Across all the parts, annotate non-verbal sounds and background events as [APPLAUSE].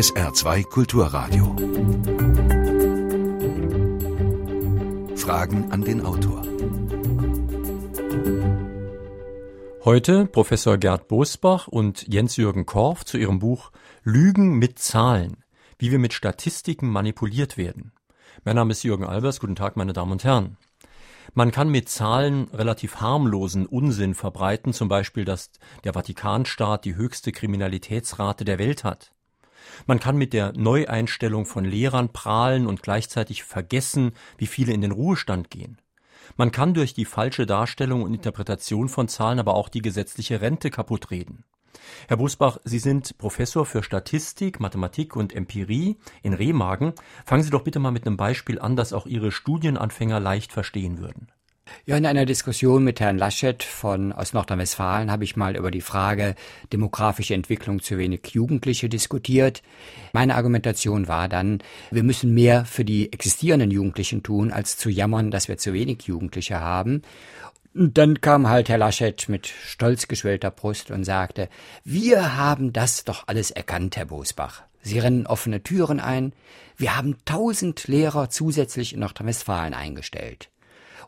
SR2 Kulturradio. Fragen an den Autor. Heute Professor Gerd Bosbach und Jens-Jürgen Korf zu ihrem Buch Lügen mit Zahlen, wie wir mit Statistiken manipuliert werden. Mein Name ist Jürgen Albers. Guten Tag, meine Damen und Herren. Man kann mit Zahlen relativ harmlosen Unsinn verbreiten, zum Beispiel, dass der Vatikanstaat die höchste Kriminalitätsrate der Welt hat. Man kann mit der Neueinstellung von Lehrern prahlen und gleichzeitig vergessen, wie viele in den Ruhestand gehen. Man kann durch die falsche Darstellung und Interpretation von Zahlen aber auch die gesetzliche Rente kaputtreden. Herr Busbach, Sie sind Professor für Statistik, Mathematik und Empirie in Remagen. Fangen Sie doch bitte mal mit einem Beispiel an, das auch Ihre Studienanfänger leicht verstehen würden. Ja, in einer Diskussion mit Herrn Laschet von aus Nordrhein-Westfalen habe ich mal über die Frage demografische Entwicklung zu wenig Jugendliche diskutiert. Meine Argumentation war dann, wir müssen mehr für die existierenden Jugendlichen tun, als zu jammern, dass wir zu wenig Jugendliche haben. Und dann kam halt Herr Laschet mit stolz geschwellter Brust und sagte, wir haben das doch alles erkannt, Herr Bosbach. Sie rennen offene Türen ein. Wir haben tausend Lehrer zusätzlich in Nordrhein-Westfalen eingestellt.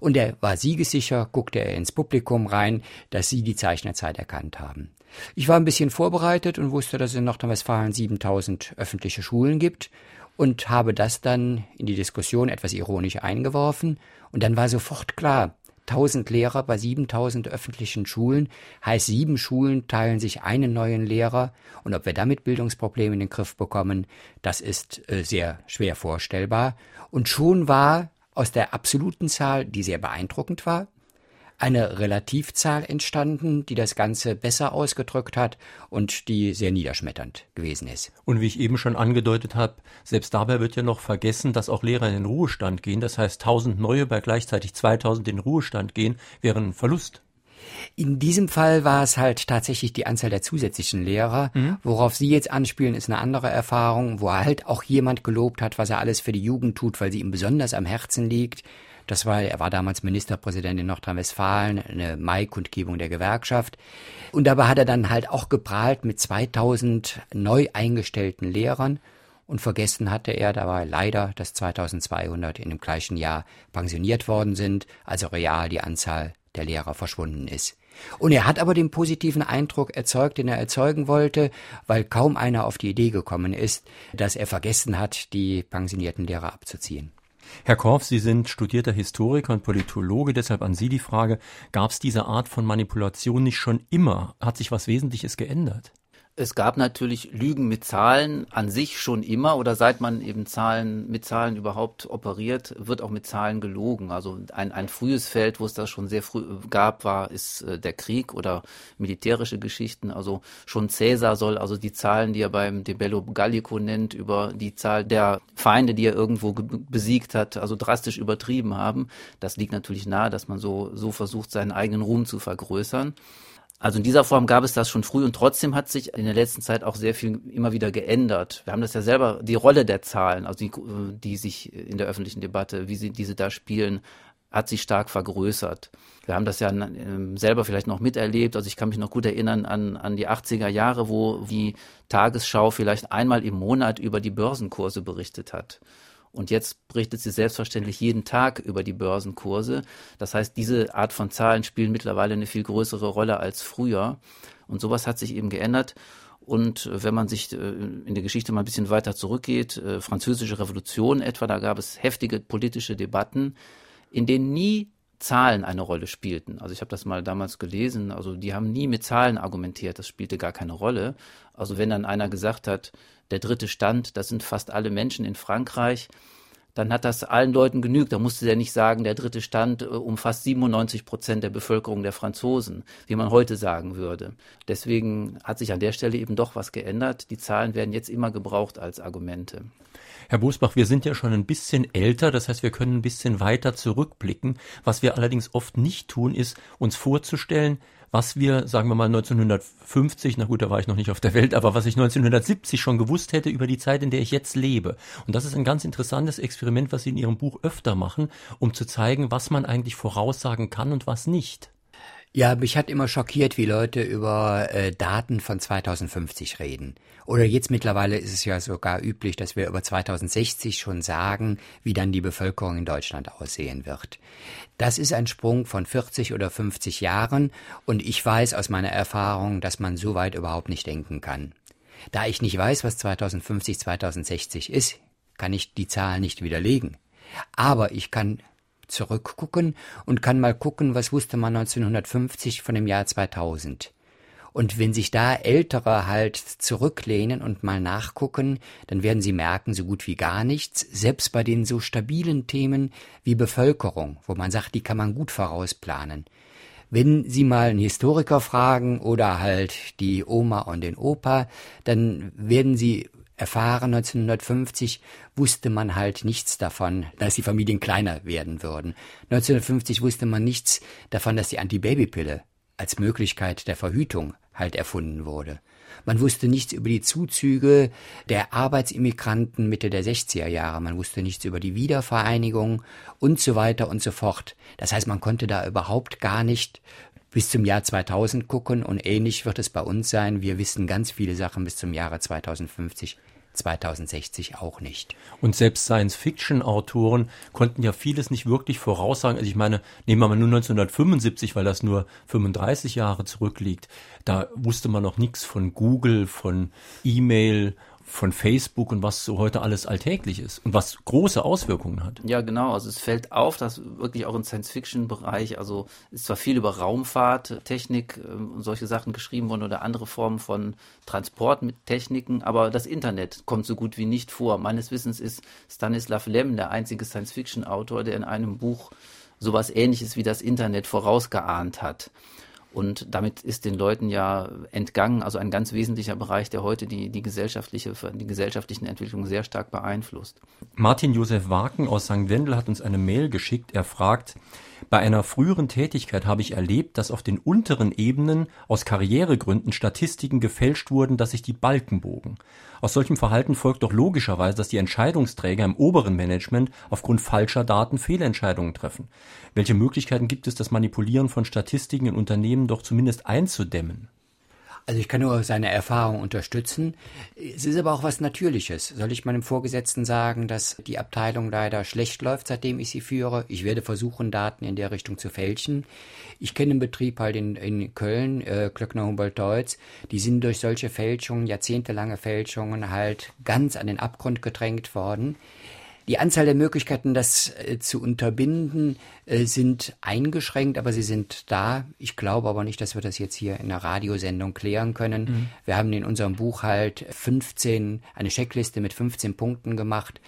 Und er war siegessicher, guckte er ins Publikum rein, dass sie die Zeichnerzeit erkannt haben. Ich war ein bisschen vorbereitet und wusste, dass es in Nordrhein-Westfalen 7000 öffentliche Schulen gibt und habe das dann in die Diskussion etwas ironisch eingeworfen. Und dann war sofort klar, 1000 Lehrer bei 7000 öffentlichen Schulen heißt sieben Schulen teilen sich einen neuen Lehrer und ob wir damit Bildungsprobleme in den Griff bekommen, das ist äh, sehr schwer vorstellbar. Und schon war aus der absoluten Zahl, die sehr beeindruckend war, eine Relativzahl entstanden, die das Ganze besser ausgedrückt hat und die sehr niederschmetternd gewesen ist. Und wie ich eben schon angedeutet habe, selbst dabei wird ja noch vergessen, dass auch Lehrer in den Ruhestand gehen. Das heißt, 1000 neue bei gleichzeitig 2000 in den Ruhestand gehen, wäre ein Verlust. In diesem Fall war es halt tatsächlich die Anzahl der zusätzlichen Lehrer. Mhm. Worauf Sie jetzt anspielen, ist eine andere Erfahrung, wo halt auch jemand gelobt hat, was er alles für die Jugend tut, weil sie ihm besonders am Herzen liegt. Das war, er war damals Ministerpräsident in Nordrhein-Westfalen, eine Mai-Kundgebung der Gewerkschaft. Und dabei hat er dann halt auch geprahlt mit 2000 neu eingestellten Lehrern. Und vergessen hatte er dabei leider, dass 2200 in dem gleichen Jahr pensioniert worden sind, also real die Anzahl der Lehrer verschwunden ist. Und er hat aber den positiven Eindruck erzeugt, den er erzeugen wollte, weil kaum einer auf die Idee gekommen ist, dass er vergessen hat, die pensionierten Lehrer abzuziehen. Herr Korf, Sie sind studierter Historiker und Politologe, deshalb an Sie die Frage, gab es diese Art von Manipulation nicht schon immer? Hat sich was Wesentliches geändert? Es gab natürlich Lügen mit Zahlen an sich schon immer oder seit man eben Zahlen mit Zahlen überhaupt operiert, wird auch mit Zahlen gelogen. Also ein, ein frühes Feld, wo es das schon sehr früh gab, war, ist äh, der Krieg oder militärische Geschichten. Also schon Cäsar soll also die Zahlen, die er beim De Bello Gallico nennt, über die Zahl der Feinde, die er irgendwo besiegt hat, also drastisch übertrieben haben. Das liegt natürlich nahe, dass man so, so versucht, seinen eigenen Ruhm zu vergrößern. Also in dieser Form gab es das schon früh und trotzdem hat sich in der letzten Zeit auch sehr viel immer wieder geändert. Wir haben das ja selber, die Rolle der Zahlen, also die, die sich in der öffentlichen Debatte, wie sie diese da spielen, hat sich stark vergrößert. Wir haben das ja ähm, selber vielleicht noch miterlebt. Also ich kann mich noch gut erinnern an, an die 80er Jahre, wo die Tagesschau vielleicht einmal im Monat über die Börsenkurse berichtet hat. Und jetzt berichtet sie selbstverständlich jeden Tag über die Börsenkurse. Das heißt, diese Art von Zahlen spielen mittlerweile eine viel größere Rolle als früher. Und sowas hat sich eben geändert. Und wenn man sich äh, in der Geschichte mal ein bisschen weiter zurückgeht, äh, französische Revolution etwa, da gab es heftige politische Debatten, in denen nie Zahlen eine Rolle spielten. Also ich habe das mal damals gelesen, also die haben nie mit Zahlen argumentiert, das spielte gar keine Rolle. Also wenn dann einer gesagt hat, der dritte Stand, das sind fast alle Menschen in Frankreich, dann hat das allen Leuten genügt. Da musste der nicht sagen, der dritte Stand äh, umfasst 97 Prozent der Bevölkerung der Franzosen, wie man heute sagen würde. Deswegen hat sich an der Stelle eben doch was geändert. Die Zahlen werden jetzt immer gebraucht als Argumente. Herr Bosbach, wir sind ja schon ein bisschen älter, das heißt, wir können ein bisschen weiter zurückblicken. Was wir allerdings oft nicht tun, ist, uns vorzustellen, was wir, sagen wir mal 1950, na gut, da war ich noch nicht auf der Welt, aber was ich 1970 schon gewusst hätte über die Zeit, in der ich jetzt lebe. Und das ist ein ganz interessantes Experiment, was Sie in Ihrem Buch öfter machen, um zu zeigen, was man eigentlich voraussagen kann und was nicht. Ja, mich hat immer schockiert, wie Leute über äh, Daten von 2050 reden. Oder jetzt mittlerweile ist es ja sogar üblich, dass wir über 2060 schon sagen, wie dann die Bevölkerung in Deutschland aussehen wird. Das ist ein Sprung von 40 oder 50 Jahren und ich weiß aus meiner Erfahrung, dass man so weit überhaupt nicht denken kann. Da ich nicht weiß, was 2050, 2060 ist, kann ich die Zahl nicht widerlegen. Aber ich kann zurückgucken und kann mal gucken, was wusste man 1950 von dem Jahr 2000. Und wenn sich da Ältere halt zurücklehnen und mal nachgucken, dann werden sie merken, so gut wie gar nichts, selbst bei den so stabilen Themen wie Bevölkerung, wo man sagt, die kann man gut vorausplanen. Wenn Sie mal einen Historiker fragen oder halt die Oma und den Opa, dann werden Sie erfahren, 1950 wusste man halt nichts davon, dass die Familien kleiner werden würden. 1950 wusste man nichts davon, dass die Antibabypille als Möglichkeit der Verhütung halt erfunden wurde. Man wusste nichts über die Zuzüge der Arbeitsimmigranten Mitte der 60er Jahre. Man wusste nichts über die Wiedervereinigung und so weiter und so fort. Das heißt, man konnte da überhaupt gar nicht bis zum Jahr 2000 gucken und ähnlich wird es bei uns sein. Wir wissen ganz viele Sachen bis zum Jahre 2050 2060 auch nicht. Und selbst Science-Fiction-Autoren konnten ja vieles nicht wirklich voraussagen. Also ich meine, nehmen wir mal nur 1975, weil das nur 35 Jahre zurückliegt. Da wusste man noch nichts von Google, von E-Mail von Facebook und was so heute alles alltäglich ist und was große Auswirkungen hat. Ja, genau. Also es fällt auf, dass wirklich auch im Science-Fiction-Bereich, also ist zwar viel über Raumfahrt, Technik äh, und solche Sachen geschrieben worden oder andere Formen von Transport mit Techniken, aber das Internet kommt so gut wie nicht vor. Meines Wissens ist Stanislav Lem der einzige Science-Fiction-Autor, der in einem Buch sowas ähnliches wie das Internet vorausgeahnt hat. Und damit ist den Leuten ja entgangen, also ein ganz wesentlicher Bereich, der heute die, die gesellschaftliche, die gesellschaftlichen Entwicklungen sehr stark beeinflusst. Martin Josef Waken aus St. Wendel hat uns eine Mail geschickt. Er fragt, bei einer früheren Tätigkeit habe ich erlebt, dass auf den unteren Ebenen aus Karrieregründen Statistiken gefälscht wurden, dass sich die Balken bogen. Aus solchem Verhalten folgt doch logischerweise, dass die Entscheidungsträger im oberen Management aufgrund falscher Daten Fehlentscheidungen treffen. Welche Möglichkeiten gibt es, das Manipulieren von Statistiken in Unternehmen doch zumindest einzudämmen? Also ich kann nur seine Erfahrung unterstützen. Es ist aber auch was Natürliches. Soll ich meinem Vorgesetzten sagen, dass die Abteilung leider schlecht läuft, seitdem ich sie führe? Ich werde versuchen, Daten in der Richtung zu fälschen. Ich kenne einen Betrieb halt in, in Köln, äh, Klöckner Humboldt Deutz. Die sind durch solche Fälschungen, jahrzehntelange Fälschungen halt ganz an den Abgrund gedrängt worden. Die Anzahl der Möglichkeiten, das äh, zu unterbinden, äh, sind eingeschränkt, aber sie sind da. Ich glaube aber nicht, dass wir das jetzt hier in einer Radiosendung klären können. Mhm. Wir haben in unserem Buch halt 15, eine Checkliste mit 15 Punkten gemacht,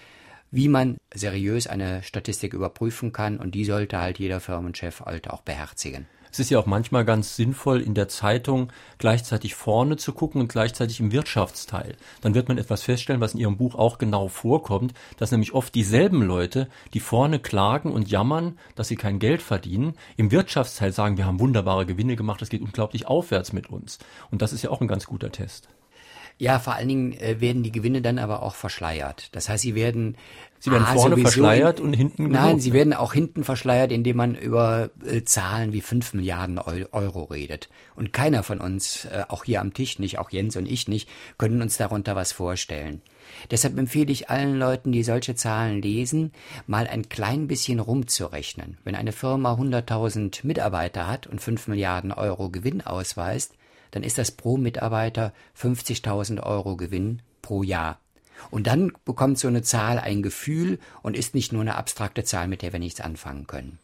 wie man seriös eine Statistik überprüfen kann und die sollte halt jeder Firmenchef halt auch beherzigen. Es ist ja auch manchmal ganz sinnvoll, in der Zeitung gleichzeitig vorne zu gucken und gleichzeitig im Wirtschaftsteil. Dann wird man etwas feststellen, was in Ihrem Buch auch genau vorkommt, dass nämlich oft dieselben Leute, die vorne klagen und jammern, dass sie kein Geld verdienen, im Wirtschaftsteil sagen, wir haben wunderbare Gewinne gemacht, es geht unglaublich aufwärts mit uns. Und das ist ja auch ein ganz guter Test. Ja, vor allen Dingen äh, werden die Gewinne dann aber auch verschleiert. Das heißt, sie werden Sie werden ah, vorne verschleiert und hinten Nein, gelobt. sie werden auch hinten verschleiert, indem man über äh, Zahlen wie fünf Milliarden Euro redet. Und keiner von uns, äh, auch hier am Tisch nicht, auch Jens und ich nicht, können uns darunter was vorstellen. Deshalb empfehle ich allen Leuten, die solche Zahlen lesen, mal ein klein bisschen rumzurechnen. Wenn eine Firma 100.000 Mitarbeiter hat und fünf Milliarden Euro Gewinn ausweist, dann ist das pro Mitarbeiter 50.000 Euro Gewinn pro Jahr. Und dann bekommt so eine Zahl ein Gefühl und ist nicht nur eine abstrakte Zahl, mit der wir nichts anfangen können.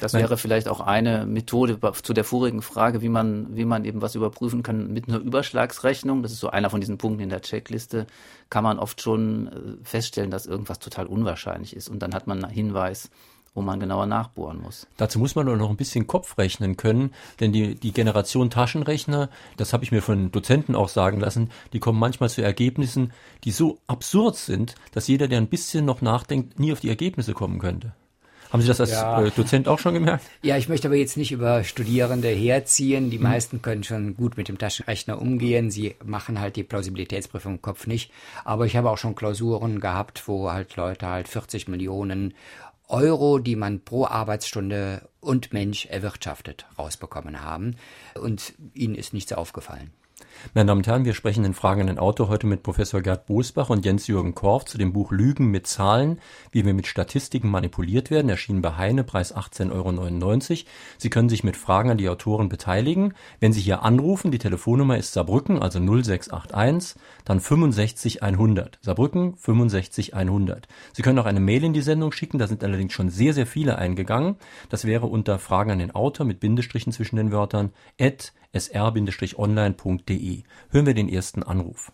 Das wäre vielleicht auch eine Methode zu der vorigen Frage, wie man, wie man eben was überprüfen kann mit einer Überschlagsrechnung. Das ist so einer von diesen Punkten in der Checkliste. Kann man oft schon äh, feststellen, dass irgendwas total unwahrscheinlich ist. Und dann hat man einen Hinweis, wo man genauer nachbohren muss. Dazu muss man nur noch ein bisschen Kopf rechnen können, denn die, die Generation Taschenrechner, das habe ich mir von Dozenten auch sagen lassen, die kommen manchmal zu Ergebnissen, die so absurd sind, dass jeder, der ein bisschen noch nachdenkt, nie auf die Ergebnisse kommen könnte. Haben Sie das als ja. Äh, Dozent auch schon gemerkt? Ja, ich möchte aber jetzt nicht über Studierende herziehen. Die hm. meisten können schon gut mit dem Taschenrechner umgehen. Sie machen halt die Plausibilitätsprüfung im Kopf nicht. Aber ich habe auch schon Klausuren gehabt, wo halt Leute halt 40 Millionen Euro, die man pro Arbeitsstunde und Mensch erwirtschaftet, rausbekommen haben. Und ihnen ist nichts aufgefallen. Meine Damen und Herren, wir sprechen in Fragen an den Autor heute mit Professor Gerd Bosbach und Jens-Jürgen Korf zu dem Buch Lügen mit Zahlen, wie wir mit Statistiken manipuliert werden, erschienen bei Heine, Preis 18,99 Euro. Sie können sich mit Fragen an die Autoren beteiligen. Wenn Sie hier anrufen, die Telefonnummer ist Saarbrücken, also 0681, dann 65 100. Saarbrücken 65 100. Sie können auch eine Mail in die Sendung schicken, da sind allerdings schon sehr, sehr viele eingegangen. Das wäre unter Fragen an den Autor mit Bindestrichen zwischen den Wörtern at sr-online.de. Hören wir den ersten Anruf.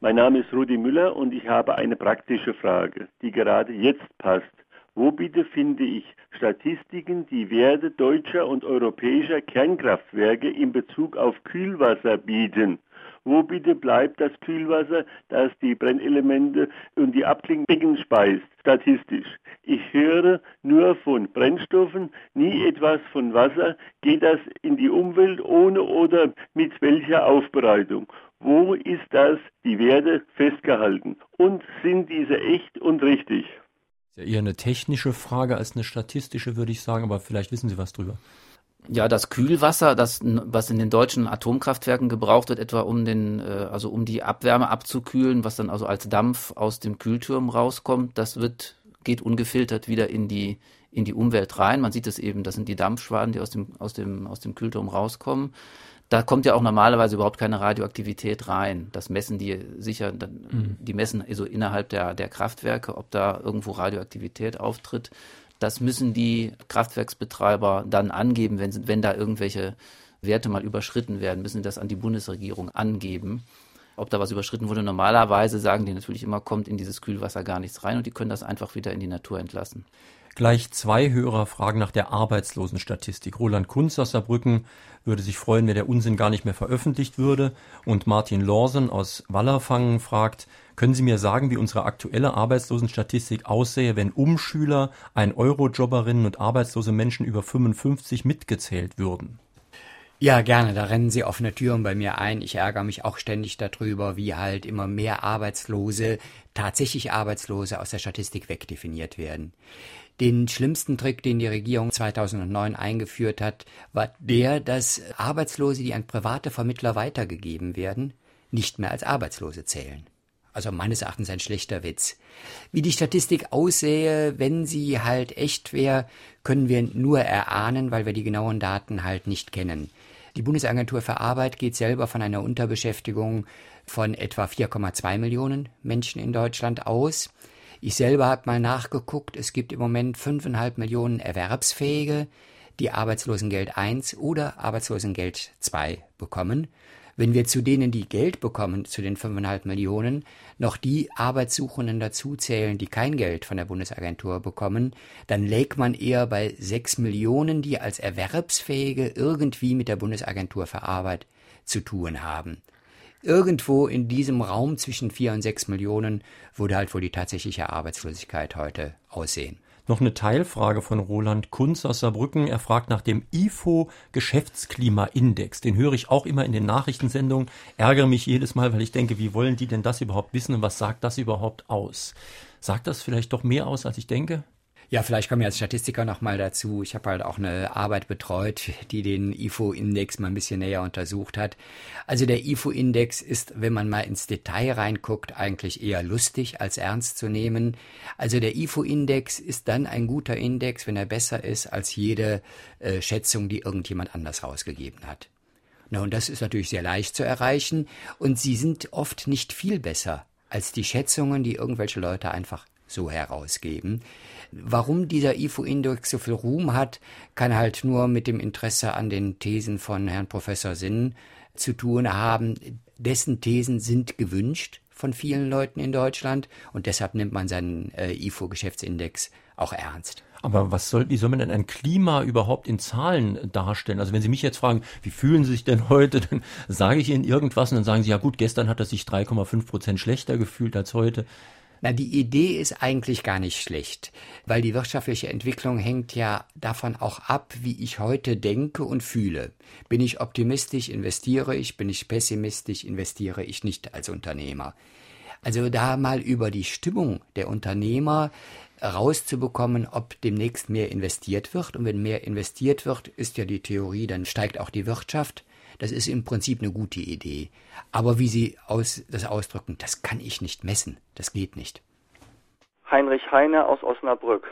Mein Name ist Rudi Müller und ich habe eine praktische Frage, die gerade jetzt passt. Wo bitte finde ich Statistiken, die Werte deutscher und europäischer Kernkraftwerke in Bezug auf Kühlwasser bieten? Wo bitte bleibt das Kühlwasser, das die Brennelemente und die Abklingbecken speist, statistisch? Ich höre nur von Brennstoffen, nie etwas von Wasser. Geht das in die Umwelt ohne oder mit welcher Aufbereitung? Wo ist das, die Werte festgehalten? Und sind diese echt und richtig? Das ist ja eher eine technische Frage als eine statistische, würde ich sagen, aber vielleicht wissen Sie was drüber. Ja, das Kühlwasser, das, was in den deutschen Atomkraftwerken gebraucht wird, etwa um den, äh, also um die Abwärme abzukühlen, was dann also als Dampf aus dem Kühlturm rauskommt, das wird, geht ungefiltert wieder in die, in die Umwelt rein. Man sieht es eben, das sind die Dampfschwaden, die aus dem, aus dem, aus dem Kühlturm rauskommen. Da kommt ja auch normalerweise überhaupt keine Radioaktivität rein. Das messen die sicher, mhm. die messen also innerhalb der, der Kraftwerke, ob da irgendwo Radioaktivität auftritt. Das müssen die Kraftwerksbetreiber dann angeben, wenn, wenn da irgendwelche Werte mal überschritten werden, müssen das an die Bundesregierung angeben. Ob da was überschritten wurde, normalerweise sagen die natürlich immer, kommt in dieses Kühlwasser gar nichts rein und die können das einfach wieder in die Natur entlassen. Gleich zwei Hörer fragen nach der Arbeitslosenstatistik. Roland Kunz aus Saarbrücken würde sich freuen, wenn der Unsinn gar nicht mehr veröffentlicht würde. Und Martin Lorsen aus Wallerfangen fragt, können Sie mir sagen, wie unsere aktuelle Arbeitslosenstatistik aussähe, wenn Umschüler, ein Eurojobberinnen und arbeitslose Menschen über 55 mitgezählt würden? Ja, gerne. Da rennen Sie offene Türen bei mir ein. Ich ärgere mich auch ständig darüber, wie halt immer mehr Arbeitslose, tatsächlich Arbeitslose aus der Statistik wegdefiniert werden. Den schlimmsten Trick, den die Regierung 2009 eingeführt hat, war der, dass Arbeitslose, die an private Vermittler weitergegeben werden, nicht mehr als Arbeitslose zählen. Also meines Erachtens ein schlechter Witz. Wie die Statistik aussähe, wenn sie halt echt wäre, können wir nur erahnen, weil wir die genauen Daten halt nicht kennen. Die Bundesagentur für Arbeit geht selber von einer Unterbeschäftigung von etwa 4,2 Millionen Menschen in Deutschland aus. Ich selber habe mal nachgeguckt, es gibt im Moment fünfeinhalb Millionen Erwerbsfähige, die Arbeitslosengeld 1 oder Arbeitslosengeld 2 bekommen. Wenn wir zu denen, die Geld bekommen, zu den fünfeinhalb Millionen, noch die Arbeitssuchenden dazuzählen, die kein Geld von der Bundesagentur bekommen, dann lägt man eher bei sechs Millionen, die als Erwerbsfähige irgendwie mit der Bundesagentur für Arbeit zu tun haben. Irgendwo in diesem Raum zwischen vier und sechs Millionen würde halt wohl die tatsächliche Arbeitslosigkeit heute aussehen. Noch eine Teilfrage von Roland Kunz aus Saarbrücken. Er fragt nach dem IFO Geschäftsklimaindex. Den höre ich auch immer in den Nachrichtensendungen. Ärgere mich jedes Mal, weil ich denke, wie wollen die denn das überhaupt wissen und was sagt das überhaupt aus? Sagt das vielleicht doch mehr aus, als ich denke? Ja, vielleicht komme ich als Statistiker noch mal dazu. Ich habe halt auch eine Arbeit betreut, die den IFO-Index mal ein bisschen näher untersucht hat. Also der IFO-Index ist, wenn man mal ins Detail reinguckt, eigentlich eher lustig als ernst zu nehmen. Also der IFO-Index ist dann ein guter Index, wenn er besser ist als jede äh, Schätzung, die irgendjemand anders rausgegeben hat. Na, und das ist natürlich sehr leicht zu erreichen und sie sind oft nicht viel besser als die Schätzungen, die irgendwelche Leute einfach so herausgeben. Warum dieser IFO-Index so viel Ruhm hat, kann halt nur mit dem Interesse an den Thesen von Herrn Professor Sinn zu tun haben. Dessen Thesen sind gewünscht von vielen Leuten in Deutschland und deshalb nimmt man seinen äh, IFO-Geschäftsindex auch ernst. Aber was soll, wie soll man denn ein Klima überhaupt in Zahlen darstellen? Also wenn Sie mich jetzt fragen, wie fühlen Sie sich denn heute, [LAUGHS] dann sage ich Ihnen irgendwas und dann sagen Sie, ja gut, gestern hat er sich 3,5 Prozent schlechter gefühlt als heute. Na, die Idee ist eigentlich gar nicht schlecht, weil die wirtschaftliche Entwicklung hängt ja davon auch ab, wie ich heute denke und fühle. Bin ich optimistisch, investiere ich, bin ich pessimistisch, investiere ich nicht als Unternehmer. Also da mal über die Stimmung der Unternehmer rauszubekommen, ob demnächst mehr investiert wird. Und wenn mehr investiert wird, ist ja die Theorie, dann steigt auch die Wirtschaft. Das ist im Prinzip eine gute Idee. Aber wie Sie aus, das ausdrücken, das kann ich nicht messen. Das geht nicht. Heinrich Heine aus Osnabrück.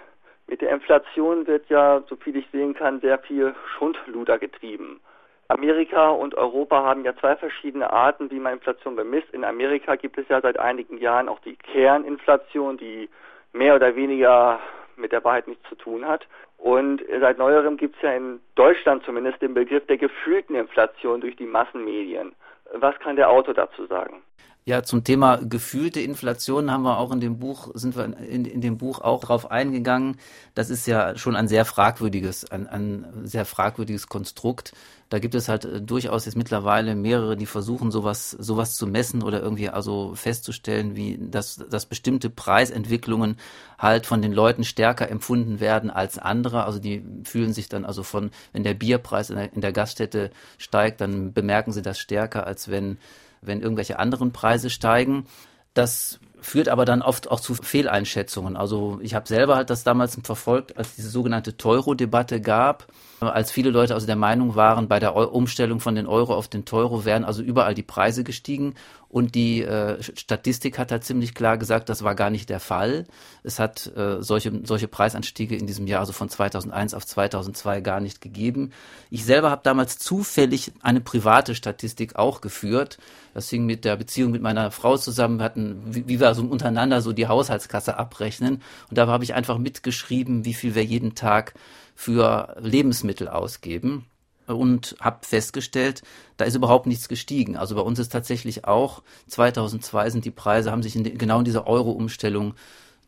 Mit der Inflation wird ja, so viel ich sehen kann, sehr viel Schundluder getrieben. Amerika und Europa haben ja zwei verschiedene Arten, wie man Inflation bemisst. In Amerika gibt es ja seit einigen Jahren auch die Kerninflation, die mehr oder weniger mit der Wahrheit nichts zu tun hat. Und seit neuerem gibt es ja in Deutschland zumindest den Begriff der gefühlten Inflation durch die Massenmedien. Was kann der Autor dazu sagen? Ja, zum Thema gefühlte Inflation haben wir auch in dem Buch, sind wir in, in dem Buch auch drauf eingegangen. Das ist ja schon ein sehr fragwürdiges, ein, ein sehr fragwürdiges Konstrukt. Da gibt es halt äh, durchaus jetzt mittlerweile mehrere, die versuchen, sowas, sowas zu messen oder irgendwie also festzustellen, wie dass, dass bestimmte Preisentwicklungen halt von den Leuten stärker empfunden werden als andere. Also die fühlen sich dann also von, wenn der Bierpreis in der, in der Gaststätte steigt, dann bemerken sie das stärker, als wenn wenn irgendwelche anderen Preise steigen. Das führt aber dann oft auch zu Fehleinschätzungen. Also ich habe selber halt das damals verfolgt, als diese sogenannte Teuro-Debatte gab, als viele Leute also der Meinung waren, bei der Umstellung von den Euro auf den Teuro wären also überall die Preise gestiegen und die äh, Statistik hat halt ziemlich klar gesagt, das war gar nicht der Fall. Es hat äh, solche, solche Preisanstiege in diesem Jahr, also von 2001 auf 2002, gar nicht gegeben. Ich selber habe damals zufällig eine private Statistik auch geführt. Das hing mit der Beziehung mit meiner Frau zusammen. Wir hatten, wie, wie wir so untereinander so die Haushaltskasse abrechnen. Und da habe ich einfach mitgeschrieben, wie viel wir jeden Tag für Lebensmittel ausgeben und habe festgestellt, da ist überhaupt nichts gestiegen. Also bei uns ist tatsächlich auch 2002 sind die Preise, haben sich in genau in dieser Euro-Umstellung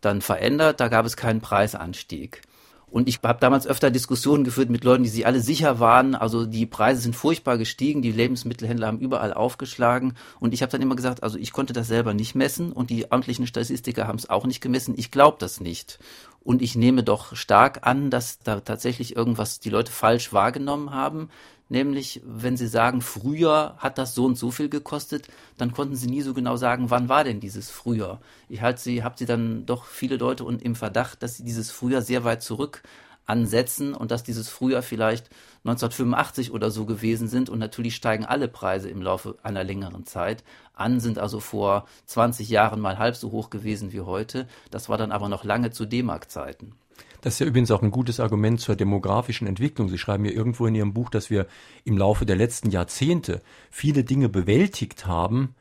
dann verändert. Da gab es keinen Preisanstieg. Und ich habe damals öfter Diskussionen geführt mit Leuten, die sich alle sicher waren. Also die Preise sind furchtbar gestiegen, die Lebensmittelhändler haben überall aufgeschlagen. Und ich habe dann immer gesagt, also ich konnte das selber nicht messen und die amtlichen Statistiker haben es auch nicht gemessen. Ich glaube das nicht. Und ich nehme doch stark an, dass da tatsächlich irgendwas die Leute falsch wahrgenommen haben. Nämlich, wenn sie sagen, früher hat das so und so viel gekostet, dann konnten sie nie so genau sagen, wann war denn dieses früher. Ich halte sie, habe sie dann doch viele Leute im Verdacht, dass sie dieses früher sehr weit zurück ansetzen und dass dieses früher vielleicht 1985 oder so gewesen sind und natürlich steigen alle Preise im Laufe einer längeren Zeit an, sind also vor 20 Jahren mal halb so hoch gewesen wie heute. Das war dann aber noch lange zu D-Mark-Zeiten. Das ist ja übrigens auch ein gutes Argument zur demografischen Entwicklung. Sie schreiben ja irgendwo in Ihrem Buch, dass wir im Laufe der letzten Jahrzehnte viele Dinge bewältigt haben,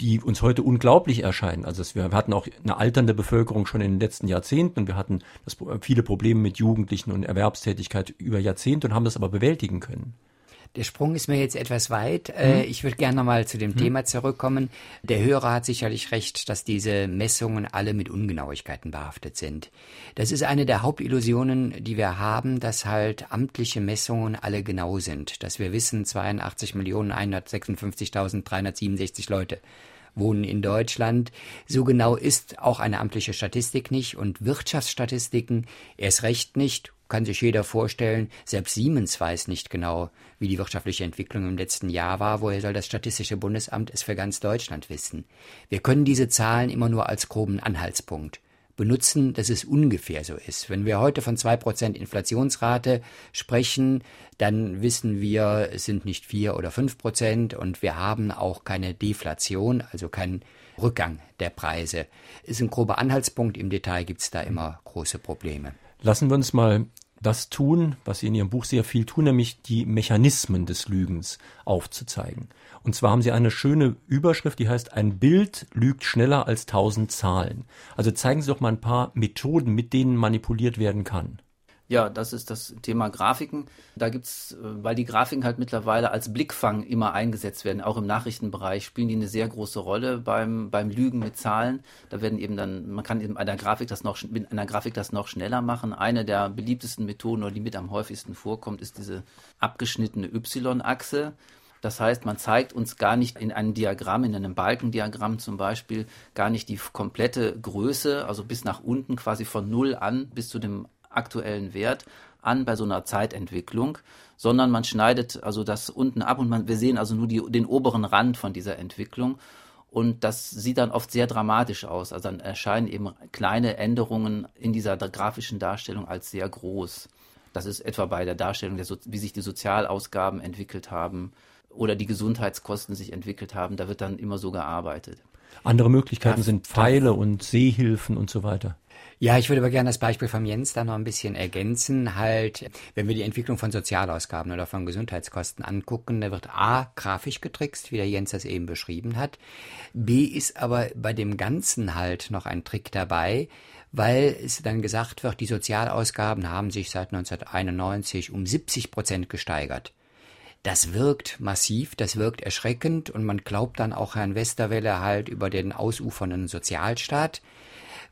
die uns heute unglaublich erscheinen. Also wir hatten auch eine alternde Bevölkerung schon in den letzten Jahrzehnten und wir hatten das, viele Probleme mit Jugendlichen und Erwerbstätigkeit über Jahrzehnte und haben das aber bewältigen können. Der Sprung ist mir jetzt etwas weit. Äh, mhm. Ich würde gerne nochmal zu dem mhm. Thema zurückkommen. Der Hörer hat sicherlich recht, dass diese Messungen alle mit Ungenauigkeiten behaftet sind. Das ist eine der Hauptillusionen, die wir haben, dass halt amtliche Messungen alle genau sind. Dass wir wissen, 82.156.367 Leute wohnen in Deutschland. So genau ist auch eine amtliche Statistik nicht und Wirtschaftsstatistiken erst recht nicht kann sich jeder vorstellen, selbst Siemens weiß nicht genau, wie die wirtschaftliche Entwicklung im letzten Jahr war. Woher soll das Statistische Bundesamt es für ganz Deutschland wissen? Wir können diese Zahlen immer nur als groben Anhaltspunkt benutzen, dass es ungefähr so ist. Wenn wir heute von zwei Prozent Inflationsrate sprechen, dann wissen wir, es sind nicht vier oder fünf Prozent und wir haben auch keine Deflation, also keinen Rückgang der Preise. Ist ein grober Anhaltspunkt. Im Detail gibt es da immer große Probleme. Lassen wir uns mal das tun, was Sie in Ihrem Buch sehr viel tun, nämlich die Mechanismen des Lügens aufzuzeigen. Und zwar haben Sie eine schöne Überschrift, die heißt, ein Bild lügt schneller als tausend Zahlen. Also zeigen Sie doch mal ein paar Methoden, mit denen manipuliert werden kann. Ja, das ist das Thema Grafiken. Da gibt's, äh, weil die Grafiken halt mittlerweile als Blickfang immer eingesetzt werden, auch im Nachrichtenbereich spielen die eine sehr große Rolle beim, beim Lügen mit Zahlen. Da werden eben dann, man kann eben einer Grafik das noch, mit einer Grafik das noch schneller machen. Eine der beliebtesten Methoden oder die mit am häufigsten vorkommt, ist diese abgeschnittene Y-Achse. Das heißt, man zeigt uns gar nicht in einem Diagramm, in einem Balkendiagramm zum Beispiel, gar nicht die komplette Größe, also bis nach unten quasi von Null an bis zu dem aktuellen Wert an bei so einer Zeitentwicklung, sondern man schneidet also das unten ab und man, wir sehen also nur die, den oberen Rand von dieser Entwicklung. Und das sieht dann oft sehr dramatisch aus. Also dann erscheinen eben kleine Änderungen in dieser grafischen Darstellung als sehr groß. Das ist etwa bei der Darstellung, der so wie sich die Sozialausgaben entwickelt haben oder die Gesundheitskosten sich entwickelt haben. Da wird dann immer so gearbeitet. Andere Möglichkeiten das, sind Pfeile und Seehilfen und so weiter. Ja, ich würde aber gerne das Beispiel von Jens da noch ein bisschen ergänzen. Halt, wenn wir die Entwicklung von Sozialausgaben oder von Gesundheitskosten angucken, da wird A, grafisch getrickst, wie der Jens das eben beschrieben hat. B ist aber bei dem Ganzen halt noch ein Trick dabei, weil es dann gesagt wird, die Sozialausgaben haben sich seit 1991 um 70 Prozent gesteigert. Das wirkt massiv, das wirkt erschreckend und man glaubt dann auch Herrn Westerwelle halt über den ausufernden Sozialstaat.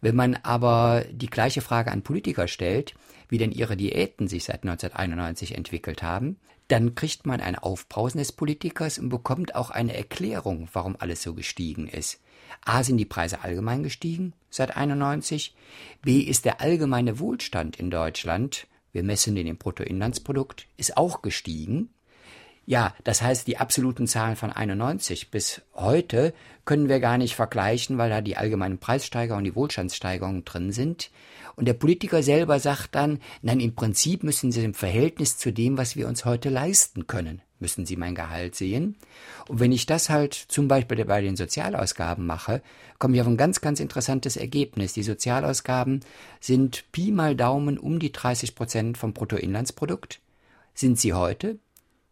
Wenn man aber die gleiche Frage an Politiker stellt, wie denn ihre Diäten sich seit 1991 entwickelt haben, dann kriegt man ein Aufbrausen des Politikers und bekommt auch eine Erklärung, warum alles so gestiegen ist. A sind die Preise allgemein gestiegen seit 91, B ist der allgemeine Wohlstand in Deutschland, wir messen den im Bruttoinlandsprodukt, ist auch gestiegen ja, das heißt, die absoluten Zahlen von 91 bis heute können wir gar nicht vergleichen, weil da die allgemeinen Preissteigerungen und die Wohlstandssteigerungen drin sind. Und der Politiker selber sagt dann, nein, im Prinzip müssen Sie im Verhältnis zu dem, was wir uns heute leisten können, müssen Sie mein Gehalt sehen. Und wenn ich das halt zum Beispiel bei den Sozialausgaben mache, komme ich auf ein ganz, ganz interessantes Ergebnis. Die Sozialausgaben sind Pi mal Daumen um die 30 Prozent vom Bruttoinlandsprodukt. Sind sie heute?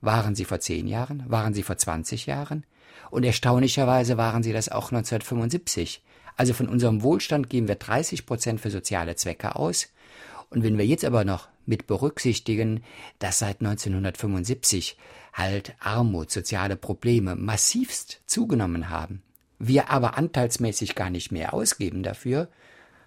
Waren sie vor zehn Jahren? Waren sie vor 20 Jahren? Und erstaunlicherweise waren sie das auch 1975. Also von unserem Wohlstand geben wir 30 Prozent für soziale Zwecke aus. Und wenn wir jetzt aber noch mit berücksichtigen, dass seit 1975 halt Armut, soziale Probleme massivst zugenommen haben, wir aber anteilsmäßig gar nicht mehr ausgeben dafür,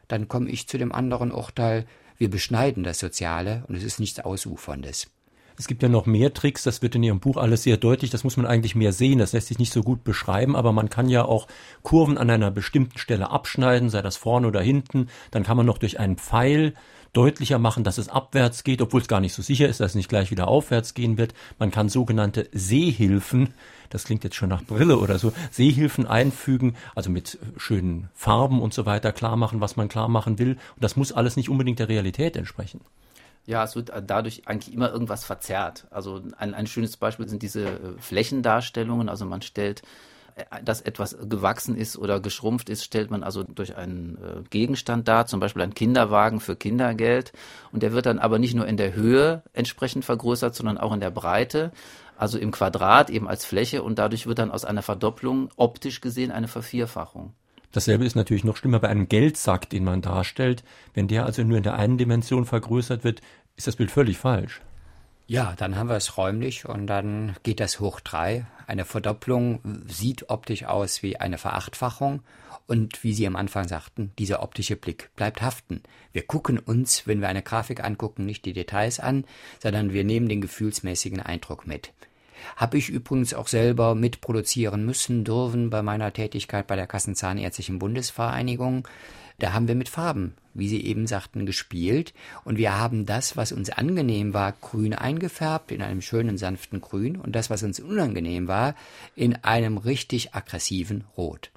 dann komme ich zu dem anderen Urteil, wir beschneiden das Soziale und es ist nichts Ausuferndes. Es gibt ja noch mehr Tricks, das wird in Ihrem Buch alles sehr deutlich, das muss man eigentlich mehr sehen, das lässt sich nicht so gut beschreiben, aber man kann ja auch Kurven an einer bestimmten Stelle abschneiden, sei das vorne oder hinten, dann kann man noch durch einen Pfeil deutlicher machen, dass es abwärts geht, obwohl es gar nicht so sicher ist, dass es nicht gleich wieder aufwärts gehen wird. Man kann sogenannte Sehhilfen, das klingt jetzt schon nach Brille oder so, Sehhilfen einfügen, also mit schönen Farben und so weiter klar machen, was man klar machen will. Und das muss alles nicht unbedingt der Realität entsprechen. Ja, es wird dadurch eigentlich immer irgendwas verzerrt. Also ein, ein schönes Beispiel sind diese äh, Flächendarstellungen. Also man stellt, äh, dass etwas gewachsen ist oder geschrumpft ist, stellt man also durch einen äh, Gegenstand dar, zum Beispiel einen Kinderwagen für Kindergeld. Und der wird dann aber nicht nur in der Höhe entsprechend vergrößert, sondern auch in der Breite also im Quadrat eben als Fläche und dadurch wird dann aus einer Verdopplung optisch gesehen eine Vervierfachung. Dasselbe ist natürlich noch schlimmer bei einem Geldsack, den man darstellt. Wenn der also nur in der einen Dimension vergrößert wird, ist das Bild völlig falsch. Ja, dann haben wir es räumlich und dann geht das hoch drei. Eine Verdopplung sieht optisch aus wie eine Verachtfachung und wie Sie am Anfang sagten, dieser optische Blick bleibt haften. Wir gucken uns, wenn wir eine Grafik angucken, nicht die Details an, sondern wir nehmen den gefühlsmäßigen Eindruck mit. Habe ich übrigens auch selber mitproduzieren müssen, dürfen bei meiner Tätigkeit bei der Kassenzahnärztlichen Bundesvereinigung. Da haben wir mit Farben, wie Sie eben sagten, gespielt und wir haben das, was uns angenehm war, grün eingefärbt in einem schönen sanften Grün und das, was uns unangenehm war, in einem richtig aggressiven Rot.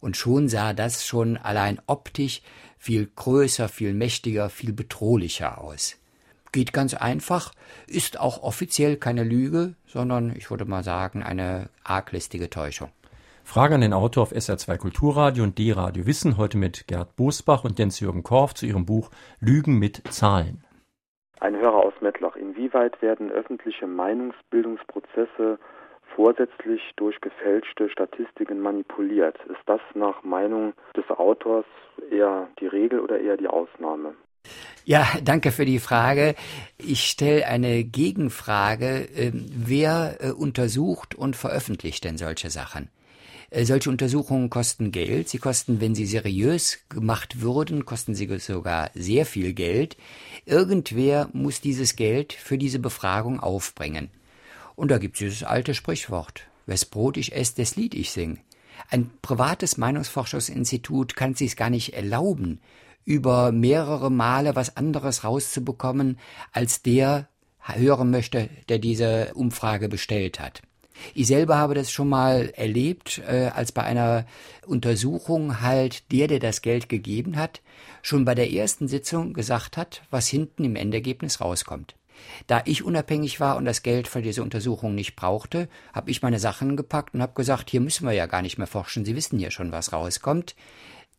Und schon sah das schon allein optisch viel größer, viel mächtiger, viel bedrohlicher aus. Geht ganz einfach, ist auch offiziell keine Lüge, sondern ich würde mal sagen eine arglistige Täuschung. Frage an den Autor auf SR2 Kulturradio und D-Radio Wissen, heute mit Gerd Bosbach und Jens-Jürgen Korf zu ihrem Buch Lügen mit Zahlen. Ein Hörer aus Mettloch. Inwieweit werden öffentliche Meinungsbildungsprozesse vorsätzlich durch gefälschte Statistiken manipuliert? Ist das nach Meinung des Autors eher die Regel oder eher die Ausnahme? Ja, danke für die Frage. Ich stelle eine Gegenfrage. Ähm, wer äh, untersucht und veröffentlicht denn solche Sachen? Äh, solche Untersuchungen kosten Geld. Sie kosten, wenn sie seriös gemacht würden, kosten sie sogar sehr viel Geld. Irgendwer muss dieses Geld für diese Befragung aufbringen. Und da gibt es dieses alte Sprichwort. Wes Brot ich esse, des Lied ich sing. Ein privates Meinungsforschungsinstitut kann sich gar nicht erlauben, über mehrere Male was anderes rauszubekommen, als der hören möchte, der diese Umfrage bestellt hat. Ich selber habe das schon mal erlebt, äh, als bei einer Untersuchung halt der, der das Geld gegeben hat, schon bei der ersten Sitzung gesagt hat, was hinten im Endergebnis rauskommt. Da ich unabhängig war und das Geld für diese Untersuchung nicht brauchte, habe ich meine Sachen gepackt und habe gesagt, hier müssen wir ja gar nicht mehr forschen, Sie wissen ja schon, was rauskommt.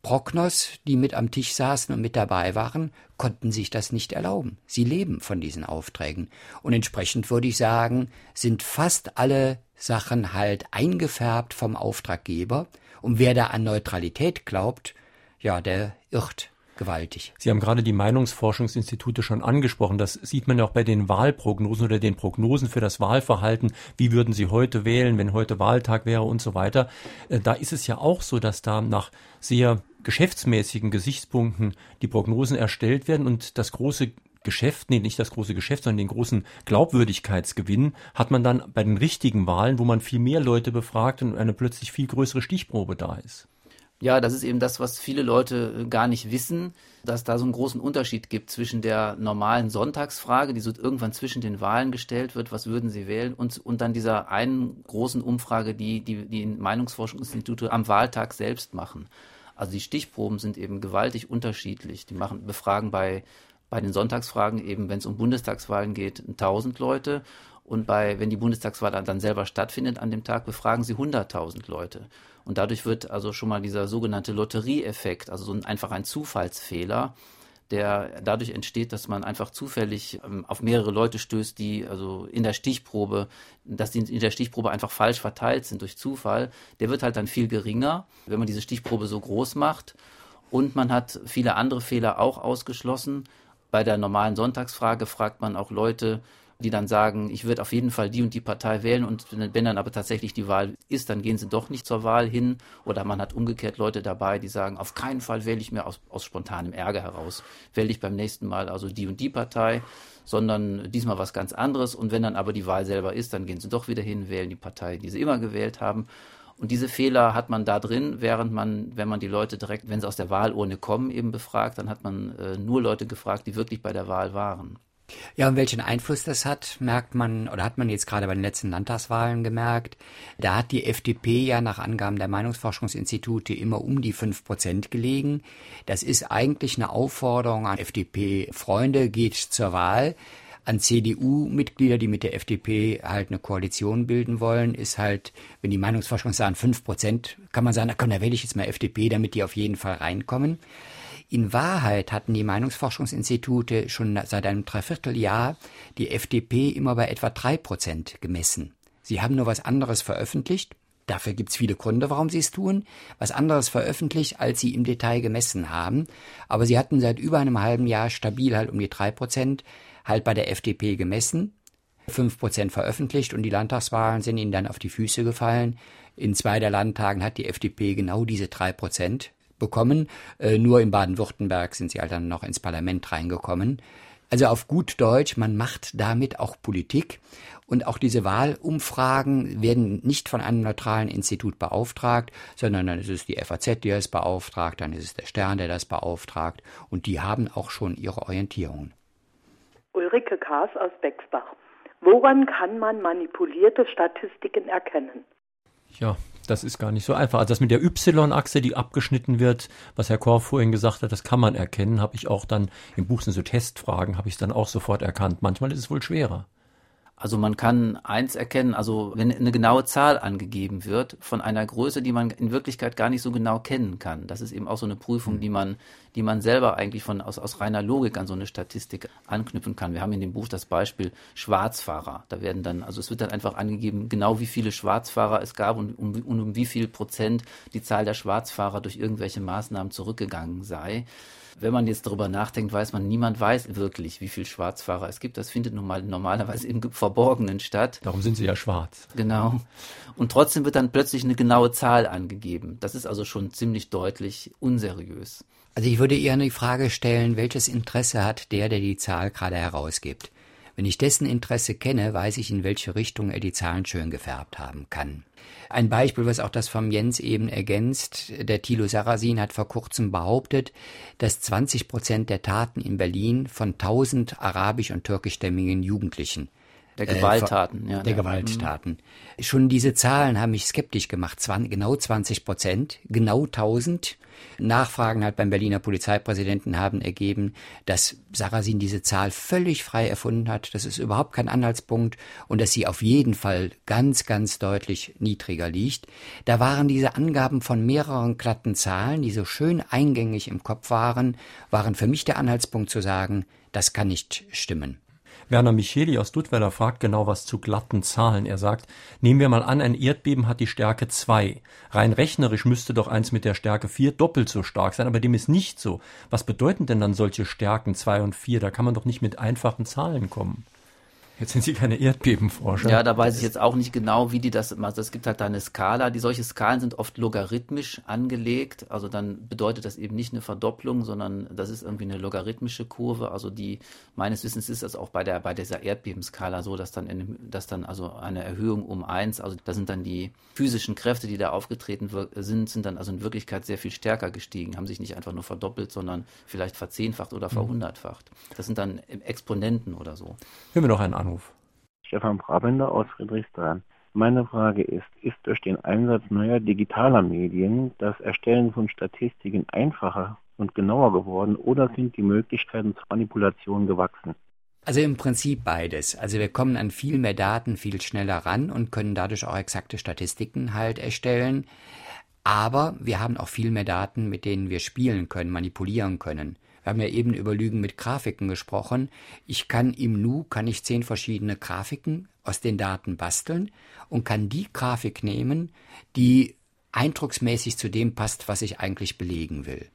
Prognos, die mit am Tisch saßen und mit dabei waren, konnten sich das nicht erlauben. Sie leben von diesen Aufträgen. Und entsprechend würde ich sagen, sind fast alle Sachen halt eingefärbt vom Auftraggeber. Und wer da an Neutralität glaubt, ja, der irrt gewaltig. Sie haben gerade die Meinungsforschungsinstitute schon angesprochen. Das sieht man ja auch bei den Wahlprognosen oder den Prognosen für das Wahlverhalten. Wie würden Sie heute wählen, wenn heute Wahltag wäre und so weiter. Äh, da ist es ja auch so, dass da nach sehr geschäftsmäßigen Gesichtspunkten die Prognosen erstellt werden und das große Geschäft, nee, nicht das große Geschäft, sondern den großen Glaubwürdigkeitsgewinn hat man dann bei den richtigen Wahlen, wo man viel mehr Leute befragt und eine plötzlich viel größere Stichprobe da ist. Ja, das ist eben das, was viele Leute äh, gar nicht wissen, dass da so einen großen Unterschied gibt zwischen der normalen Sonntagsfrage, die so irgendwann zwischen den Wahlen gestellt wird, was würden Sie wählen, und, und dann dieser einen großen Umfrage, die die, die Meinungsforschungsinstitute am Wahltag selbst machen. Also die Stichproben sind eben gewaltig unterschiedlich. Die machen, befragen bei, bei den Sonntagsfragen eben, wenn es um Bundestagswahlen geht, 1000 Leute. Und bei, wenn die Bundestagswahl dann selber stattfindet an dem Tag, befragen sie 100.000 Leute. Und dadurch wird also schon mal dieser sogenannte Lotterieeffekt, also so ein, einfach ein Zufallsfehler, der dadurch entsteht, dass man einfach zufällig ähm, auf mehrere Leute stößt, die also in der Stichprobe, dass die in der Stichprobe einfach falsch verteilt sind durch Zufall, der wird halt dann viel geringer, wenn man diese Stichprobe so groß macht. Und man hat viele andere Fehler auch ausgeschlossen. Bei der normalen Sonntagsfrage fragt man auch Leute, die dann sagen, ich würde auf jeden Fall die und die Partei wählen und wenn dann aber tatsächlich die Wahl ist, dann gehen sie doch nicht zur Wahl hin oder man hat umgekehrt Leute dabei, die sagen, auf keinen Fall wähle ich mir aus, aus spontanem Ärger heraus, wähle ich beim nächsten Mal also die und die Partei, sondern diesmal was ganz anderes und wenn dann aber die Wahl selber ist, dann gehen sie doch wieder hin, wählen die Partei, die sie immer gewählt haben. Und diese Fehler hat man da drin, während man, wenn man die Leute direkt, wenn sie aus der Wahlurne kommen, eben befragt, dann hat man äh, nur Leute gefragt, die wirklich bei der Wahl waren. Ja, und welchen Einfluss das hat, merkt man oder hat man jetzt gerade bei den letzten Landtagswahlen gemerkt. Da hat die FDP ja nach Angaben der Meinungsforschungsinstitute immer um die fünf Prozent gelegen. Das ist eigentlich eine Aufforderung an FDP-Freunde, geht zur Wahl. An CDU-Mitglieder, die mit der FDP halt eine Koalition bilden wollen, ist halt, wenn die Meinungsforschung sagen fünf Prozent, kann man sagen, na komm, da wähle ich jetzt mal FDP, damit die auf jeden Fall reinkommen. In Wahrheit hatten die Meinungsforschungsinstitute schon seit einem Dreivierteljahr die FDP immer bei etwa drei Prozent gemessen. Sie haben nur was anderes veröffentlicht. Dafür gibt's viele Gründe, warum sie es tun. Was anderes veröffentlicht, als sie im Detail gemessen haben. Aber sie hatten seit über einem halben Jahr stabil halt um die drei Prozent halt bei der FDP gemessen. Fünf Prozent veröffentlicht und die Landtagswahlen sind ihnen dann auf die Füße gefallen. In zwei der Landtagen hat die FDP genau diese drei Prozent bekommen. Äh, nur in Baden-Württemberg sind sie halt dann noch ins Parlament reingekommen. Also auf gut Deutsch, man macht damit auch Politik. Und auch diese Wahlumfragen werden nicht von einem neutralen Institut beauftragt, sondern dann ist es die FAZ, die es beauftragt, dann ist es der Stern, der das beauftragt. Und die haben auch schon ihre Orientierungen. Ulrike Kaas aus Bexbach. Woran kann man manipulierte Statistiken erkennen? Ja, das ist gar nicht so einfach. Also das mit der Y-Achse, die abgeschnitten wird, was Herr Korf vorhin gesagt hat, das kann man erkennen, habe ich auch dann im Buch sind so Testfragen, habe ich dann auch sofort erkannt. Manchmal ist es wohl schwerer. Also man kann eins erkennen, also wenn eine genaue Zahl angegeben wird von einer Größe, die man in Wirklichkeit gar nicht so genau kennen kann. Das ist eben auch so eine Prüfung, hm. die man, die man selber eigentlich von aus, aus reiner Logik an so eine Statistik anknüpfen kann. Wir haben in dem Buch das Beispiel Schwarzfahrer. Da werden dann, also es wird dann einfach angegeben, genau wie viele Schwarzfahrer es gab und um, um, um wie viel Prozent die Zahl der Schwarzfahrer durch irgendwelche Maßnahmen zurückgegangen sei wenn man jetzt darüber nachdenkt, weiß man, niemand weiß wirklich, wie viel Schwarzfahrer es gibt. Das findet normal, normalerweise im Verborgenen statt. Darum sind sie ja schwarz. Genau. Und trotzdem wird dann plötzlich eine genaue Zahl angegeben. Das ist also schon ziemlich deutlich unseriös. Also ich würde eher eine Frage stellen, welches Interesse hat der, der die Zahl gerade herausgibt? Wenn ich dessen Interesse kenne, weiß ich, in welche Richtung er die Zahlen schön gefärbt haben kann. Ein Beispiel, was auch das vom Jens eben ergänzt. Der Thilo Sarrazin hat vor kurzem behauptet, dass 20 Prozent der Taten in Berlin von 1000 arabisch- und türkischstämmigen Jugendlichen Der Gewalttaten, äh, ja. Der ja. Gewalttaten. Mhm. Schon diese Zahlen haben mich skeptisch gemacht. Zwan genau 20 Prozent, genau 1000. Nachfragen halt beim Berliner Polizeipräsidenten haben ergeben, dass Sarrazin diese Zahl völlig frei erfunden hat. Das ist überhaupt kein Anhaltspunkt und dass sie auf jeden Fall ganz, ganz deutlich niedriger liegt. Da waren diese Angaben von mehreren glatten Zahlen, die so schön eingängig im Kopf waren, waren für mich der Anhaltspunkt zu sagen, das kann nicht stimmen. Werner Micheli aus Duttweiler fragt genau was zu glatten Zahlen. Er sagt, nehmen wir mal an, ein Erdbeben hat die Stärke 2. Rein rechnerisch müsste doch eins mit der Stärke 4 doppelt so stark sein, aber dem ist nicht so. Was bedeuten denn dann solche Stärken 2 und 4? Da kann man doch nicht mit einfachen Zahlen kommen. Jetzt sind Sie keine Erdbebenforscher. Ja, da weiß ich jetzt auch nicht genau, wie die das machen. Es gibt halt da eine Skala. Die solche Skalen sind oft logarithmisch angelegt. Also dann bedeutet das eben nicht eine Verdopplung, sondern das ist irgendwie eine logarithmische Kurve. Also die meines Wissens ist das auch bei der bei dieser Erdbebenskala so, dass dann in, dass dann also eine Erhöhung um eins, also da sind dann die physischen Kräfte, die da aufgetreten sind, sind dann also in Wirklichkeit sehr viel stärker gestiegen, haben sich nicht einfach nur verdoppelt, sondern vielleicht verzehnfacht oder mhm. verhundertfacht. Das sind dann Exponenten oder so. Hören wir noch einen Anruf. Stefan Brabender aus Friedrichsthal. Meine Frage ist, ist durch den Einsatz neuer digitaler Medien das Erstellen von Statistiken einfacher und genauer geworden oder sind die Möglichkeiten zur Manipulation gewachsen? Also im Prinzip beides. Also wir kommen an viel mehr Daten viel schneller ran und können dadurch auch exakte Statistiken halt erstellen. Aber wir haben auch viel mehr Daten, mit denen wir spielen können, manipulieren können. Wir haben ja eben über Lügen mit Grafiken gesprochen. Ich kann im Nu, kann ich zehn verschiedene Grafiken aus den Daten basteln und kann die Grafik nehmen, die eindrucksmäßig zu dem passt, was ich eigentlich belegen will.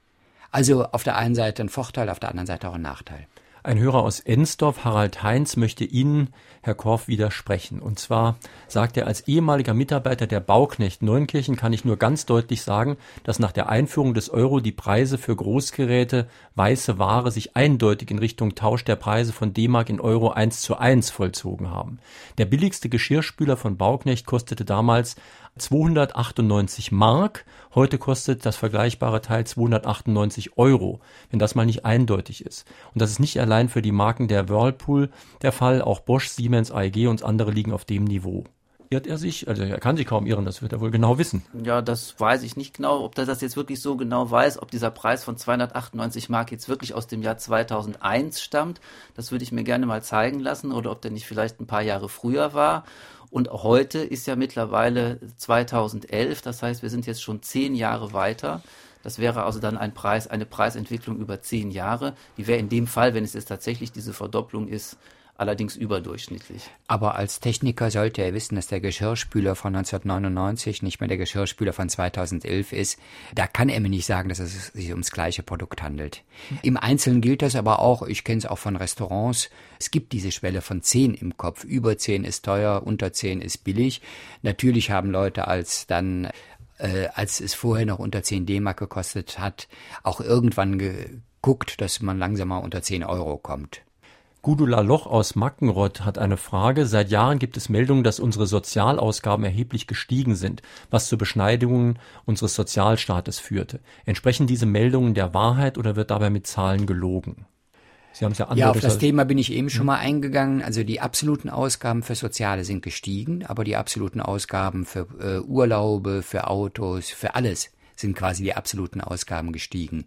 Also auf der einen Seite ein Vorteil, auf der anderen Seite auch ein Nachteil. Ein Hörer aus Ensdorf, Harald Heinz, möchte Ihnen, Herr Korff, widersprechen. Und zwar sagt er, als ehemaliger Mitarbeiter der Bauknecht Neunkirchen kann ich nur ganz deutlich sagen, dass nach der Einführung des Euro die Preise für Großgeräte, weiße Ware sich eindeutig in Richtung Tausch der Preise von D-Mark in Euro 1 zu 1 vollzogen haben. Der billigste Geschirrspüler von Bauknecht kostete damals 298 Mark. Heute kostet das vergleichbare Teil 298 Euro, wenn das mal nicht eindeutig ist. Und das ist nicht allein für die Marken der Whirlpool der Fall, auch Bosch, Siemens, AEG und andere liegen auf dem Niveau. Irrt er sich? Also er kann sich kaum irren, das wird er wohl genau wissen. Ja, das weiß ich nicht genau, ob er das jetzt wirklich so genau weiß, ob dieser Preis von 298 Mark jetzt wirklich aus dem Jahr 2001 stammt. Das würde ich mir gerne mal zeigen lassen oder ob der nicht vielleicht ein paar Jahre früher war. Und heute ist ja mittlerweile 2011, das heißt, wir sind jetzt schon zehn Jahre weiter. Das wäre also dann ein Preis, eine Preisentwicklung über zehn Jahre. Die wäre in dem Fall, wenn es jetzt tatsächlich diese Verdopplung ist, allerdings überdurchschnittlich. Aber als Techniker sollte er wissen, dass der Geschirrspüler von 1999 nicht mehr der Geschirrspüler von 2011 ist. Da kann er mir nicht sagen, dass es sich ums gleiche Produkt handelt. Im Einzelnen gilt das aber auch, ich kenne es auch von Restaurants, es gibt diese Schwelle von 10 im Kopf. Über 10 ist teuer, unter 10 ist billig. Natürlich haben Leute als dann äh, als es vorher noch unter 10 D-Mark gekostet hat, auch irgendwann geguckt, dass man langsam mal unter 10 Euro kommt. Gudula Loch aus Mackenrott hat eine Frage. Seit Jahren gibt es Meldungen, dass unsere Sozialausgaben erheblich gestiegen sind, was zu Beschneidungen unseres Sozialstaates führte. Entsprechen diese Meldungen der Wahrheit oder wird dabei mit Zahlen gelogen? Sie haben es ja Ja, auf das Thema bin ich eben schon mal eingegangen. Also die absoluten Ausgaben für Soziale sind gestiegen, aber die absoluten Ausgaben für äh, Urlaube, für Autos, für alles sind quasi die absoluten Ausgaben gestiegen.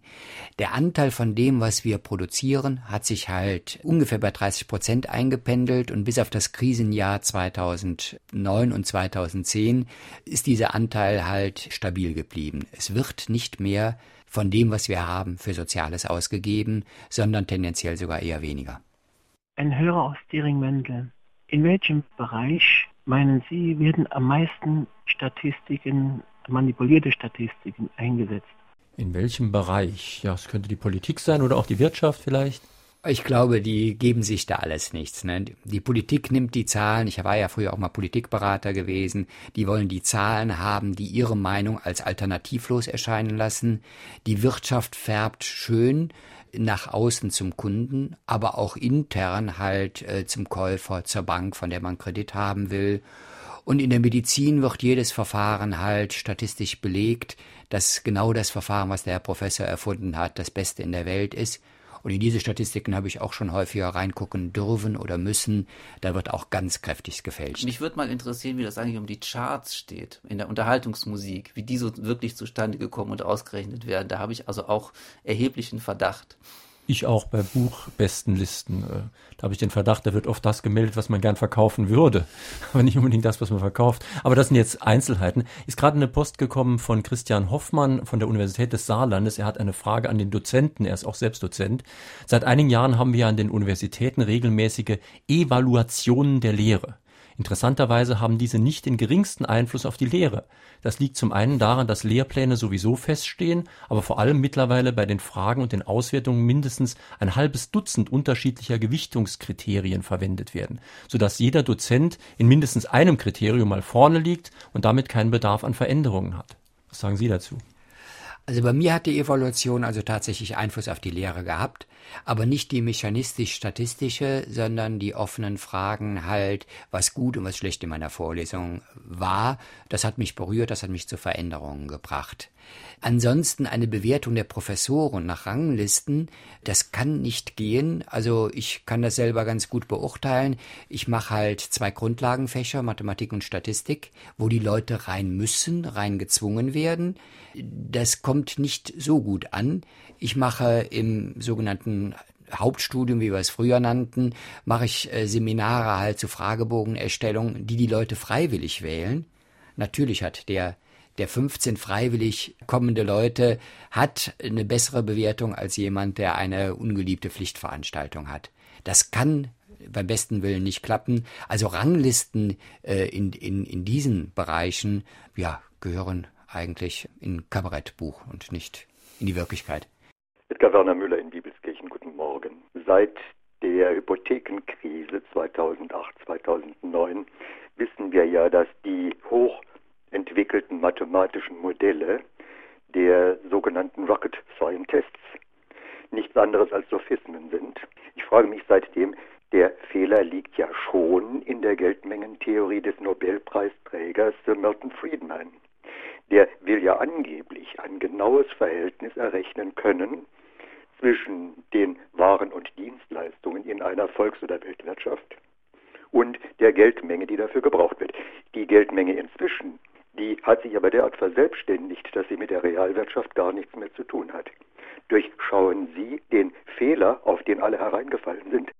Der Anteil von dem, was wir produzieren, hat sich halt ungefähr bei 30 Prozent eingependelt und bis auf das Krisenjahr 2009 und 2010 ist dieser Anteil halt stabil geblieben. Es wird nicht mehr von dem, was wir haben, für Soziales ausgegeben, sondern tendenziell sogar eher weniger. Ein Hörer aus Diering-Mendel. In welchem Bereich, meinen Sie, werden am meisten Statistiken manipulierte Statistiken eingesetzt. In welchem Bereich? Ja, es könnte die Politik sein oder auch die Wirtschaft vielleicht. Ich glaube, die geben sich da alles nichts. Ne? Die Politik nimmt die Zahlen. Ich war ja früher auch mal Politikberater gewesen. Die wollen die Zahlen haben, die ihre Meinung als alternativlos erscheinen lassen. Die Wirtschaft färbt schön nach außen zum Kunden, aber auch intern halt äh, zum Käufer, zur Bank, von der man Kredit haben will. Und in der Medizin wird jedes Verfahren halt statistisch belegt, dass genau das Verfahren, was der Herr Professor erfunden hat, das Beste in der Welt ist. Und in diese Statistiken habe ich auch schon häufiger reingucken dürfen oder müssen. Da wird auch ganz kräftig gefälscht. Mich würde mal interessieren, wie das eigentlich um die Charts steht in der Unterhaltungsmusik, wie die so wirklich zustande gekommen und ausgerechnet werden. Da habe ich also auch erheblichen Verdacht. Ich auch bei Buchbestenlisten. Äh, da habe ich den Verdacht, da wird oft das gemeldet, was man gern verkaufen würde, [LAUGHS] aber nicht unbedingt das, was man verkauft. Aber das sind jetzt Einzelheiten. Ist gerade eine Post gekommen von Christian Hoffmann von der Universität des Saarlandes. Er hat eine Frage an den Dozenten. Er ist auch selbst Dozent. Seit einigen Jahren haben wir an den Universitäten regelmäßige Evaluationen der Lehre. Interessanterweise haben diese nicht den geringsten Einfluss auf die Lehre. Das liegt zum einen daran, dass Lehrpläne sowieso feststehen, aber vor allem mittlerweile bei den Fragen und den Auswertungen mindestens ein halbes Dutzend unterschiedlicher Gewichtungskriterien verwendet werden, sodass jeder Dozent in mindestens einem Kriterium mal vorne liegt und damit keinen Bedarf an Veränderungen hat. Was sagen Sie dazu? Also bei mir hat die Evaluation also tatsächlich Einfluss auf die Lehre gehabt, aber nicht die mechanistisch-statistische, sondern die offenen Fragen halt, was gut und was schlecht in meiner Vorlesung war. Das hat mich berührt, das hat mich zu Veränderungen gebracht. Ansonsten eine Bewertung der Professoren nach Ranglisten, das kann nicht gehen. Also ich kann das selber ganz gut beurteilen. Ich mache halt zwei Grundlagenfächer, Mathematik und Statistik, wo die Leute rein müssen, rein gezwungen werden. Das kommt nicht so gut an. Ich mache im sogenannten Hauptstudium, wie wir es früher nannten, mache ich äh, Seminare halt zu Fragebogenerstellung, die die Leute freiwillig wählen. Natürlich hat der der 15 freiwillig kommende Leute hat eine bessere Bewertung als jemand, der eine ungeliebte Pflichtveranstaltung hat. Das kann beim besten Willen nicht klappen. Also Ranglisten äh, in, in, in diesen Bereichen, ja, gehören eigentlich in Kabarettbuch und nicht in die Wirklichkeit. Edgar Werner Müller in Bibelskirchen, guten Morgen. Seit der Hypothekenkrise 2008, 2009 wissen wir ja, dass die hoch entwickelten mathematischen Modelle der sogenannten Rocket Scientists nichts anderes als Sophismen sind. Ich frage mich seitdem, der Fehler liegt ja schon in der Geldmengentheorie des Nobelpreisträgers Sir Milton Friedman. Der will ja angeblich ein genaues Verhältnis errechnen können zwischen den Waren und Dienstleistungen in einer Volks- oder Weltwirtschaft und der Geldmenge, die dafür gebraucht wird. Die Geldmenge inzwischen die hat sich aber derart verselbstständigt, dass sie mit der Realwirtschaft gar nichts mehr zu tun hat. Durchschauen Sie den Fehler, auf den alle hereingefallen sind?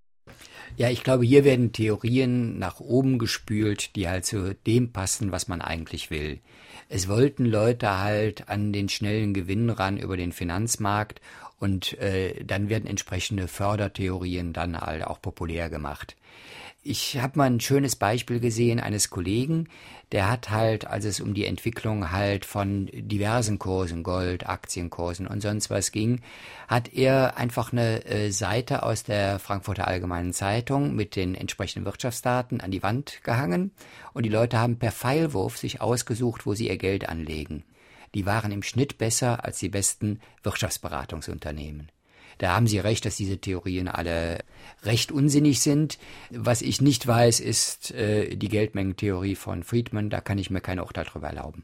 Ja, ich glaube, hier werden Theorien nach oben gespült, die halt zu dem passen, was man eigentlich will. Es wollten Leute halt an den schnellen Gewinn ran über den Finanzmarkt und äh, dann werden entsprechende Fördertheorien dann halt auch populär gemacht. Ich habe mal ein schönes Beispiel gesehen eines Kollegen, der hat halt, als es um die Entwicklung halt von diversen Kursen, Gold, Aktienkursen und sonst was ging, hat er einfach eine äh, Seite aus der Frankfurter Allgemeinen Zeitung mit den entsprechenden Wirtschaftsdaten an die Wand gehangen und die Leute haben per Pfeilwurf sich ausgesucht, wo sie ihr Geld anlegen. Die waren im Schnitt besser als die besten Wirtschaftsberatungsunternehmen. Da haben Sie recht, dass diese Theorien alle recht unsinnig sind. Was ich nicht weiß, ist äh, die Geldmengentheorie von Friedman. Da kann ich mir kein Urteil drüber erlauben.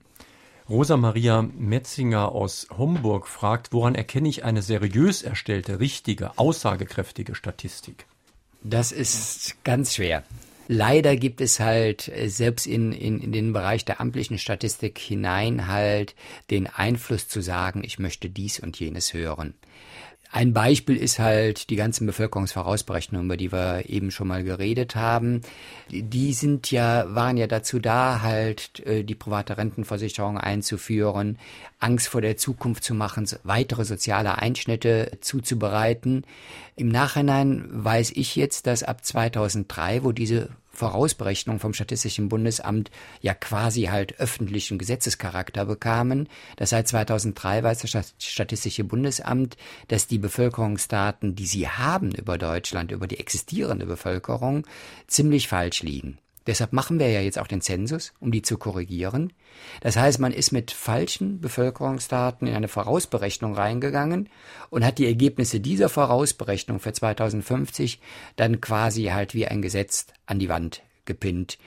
Rosa Maria Metzinger aus Homburg fragt, woran erkenne ich eine seriös erstellte, richtige, aussagekräftige Statistik? Das ist ganz schwer. Leider gibt es halt äh, selbst in, in, in den Bereich der amtlichen Statistik hinein halt den Einfluss zu sagen, ich möchte dies und jenes hören. Ein Beispiel ist halt die ganzen Bevölkerungsvorausberechnungen, über die wir eben schon mal geredet haben. Die sind ja, waren ja dazu da, halt äh, die private Rentenversicherung einzuführen, Angst vor der Zukunft zu machen, weitere soziale Einschnitte zuzubereiten. Im Nachhinein weiß ich jetzt, dass ab 2003, wo diese Vorausberechnungen vom Statistischen Bundesamt ja quasi halt öffentlichen Gesetzescharakter bekamen, dass seit 2003 weiß das Statistische Bundesamt, dass die Bevölkerungsdaten, die sie haben über Deutschland, über die existierende Bevölkerung, ziemlich falsch liegen. Deshalb machen wir ja jetzt auch den Zensus, um die zu korrigieren. Das heißt, man ist mit falschen Bevölkerungsdaten in eine Vorausberechnung reingegangen und hat die Ergebnisse dieser Vorausberechnung für 2050 dann quasi halt wie ein Gesetz an die Wand gepinnt.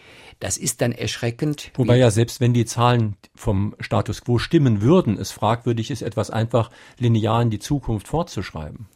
Das ist dann erschreckend. Wobei ja selbst wenn die Zahlen vom Status quo stimmen würden, es fragwürdig ist, etwas einfach linear in die Zukunft fortzuschreiben.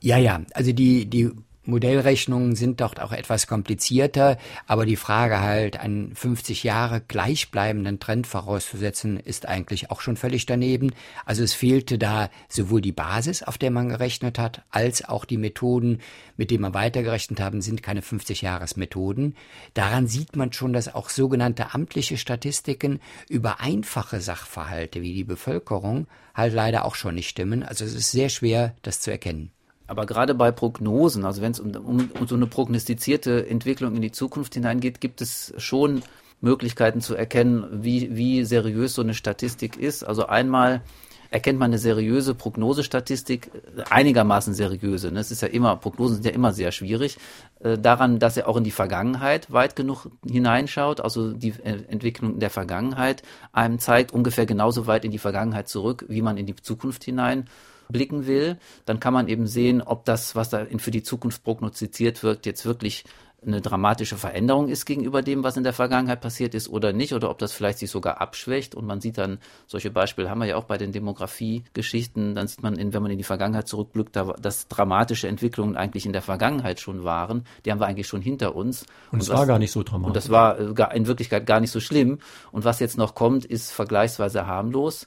Ja, ja, also die, die Modellrechnungen sind dort auch etwas komplizierter, aber die Frage halt, einen 50 Jahre gleichbleibenden Trend vorauszusetzen, ist eigentlich auch schon völlig daneben. Also es fehlte da sowohl die Basis, auf der man gerechnet hat, als auch die Methoden, mit denen man weitergerechnet haben, sind keine 50 Jahresmethoden. Daran sieht man schon, dass auch sogenannte amtliche Statistiken über einfache Sachverhalte wie die Bevölkerung halt leider auch schon nicht stimmen. Also es ist sehr schwer, das zu erkennen. Aber gerade bei Prognosen, also wenn es um, um, um so eine prognostizierte Entwicklung in die Zukunft hineingeht, gibt es schon Möglichkeiten zu erkennen, wie, wie seriös so eine Statistik ist. Also einmal erkennt man eine seriöse Prognosestatistik, einigermaßen seriöse. Ne? Es ist ja immer, Prognosen sind ja immer sehr schwierig, äh, daran, dass er auch in die Vergangenheit weit genug hineinschaut, also die äh, Entwicklung der Vergangenheit einem zeigt, ungefähr genauso weit in die Vergangenheit zurück, wie man in die Zukunft hinein blicken will, dann kann man eben sehen, ob das, was da für die Zukunft prognostiziert wird, jetzt wirklich eine dramatische Veränderung ist gegenüber dem, was in der Vergangenheit passiert ist oder nicht, oder ob das vielleicht sich sogar abschwächt. Und man sieht dann, solche Beispiele haben wir ja auch bei den Demografie-Geschichten, dann sieht man, wenn man in die Vergangenheit zurückblickt, dass dramatische Entwicklungen eigentlich in der Vergangenheit schon waren. Die haben wir eigentlich schon hinter uns. Und es war gar nicht so dramatisch. Und das war äh, in Wirklichkeit gar nicht so schlimm. Und was jetzt noch kommt, ist vergleichsweise harmlos.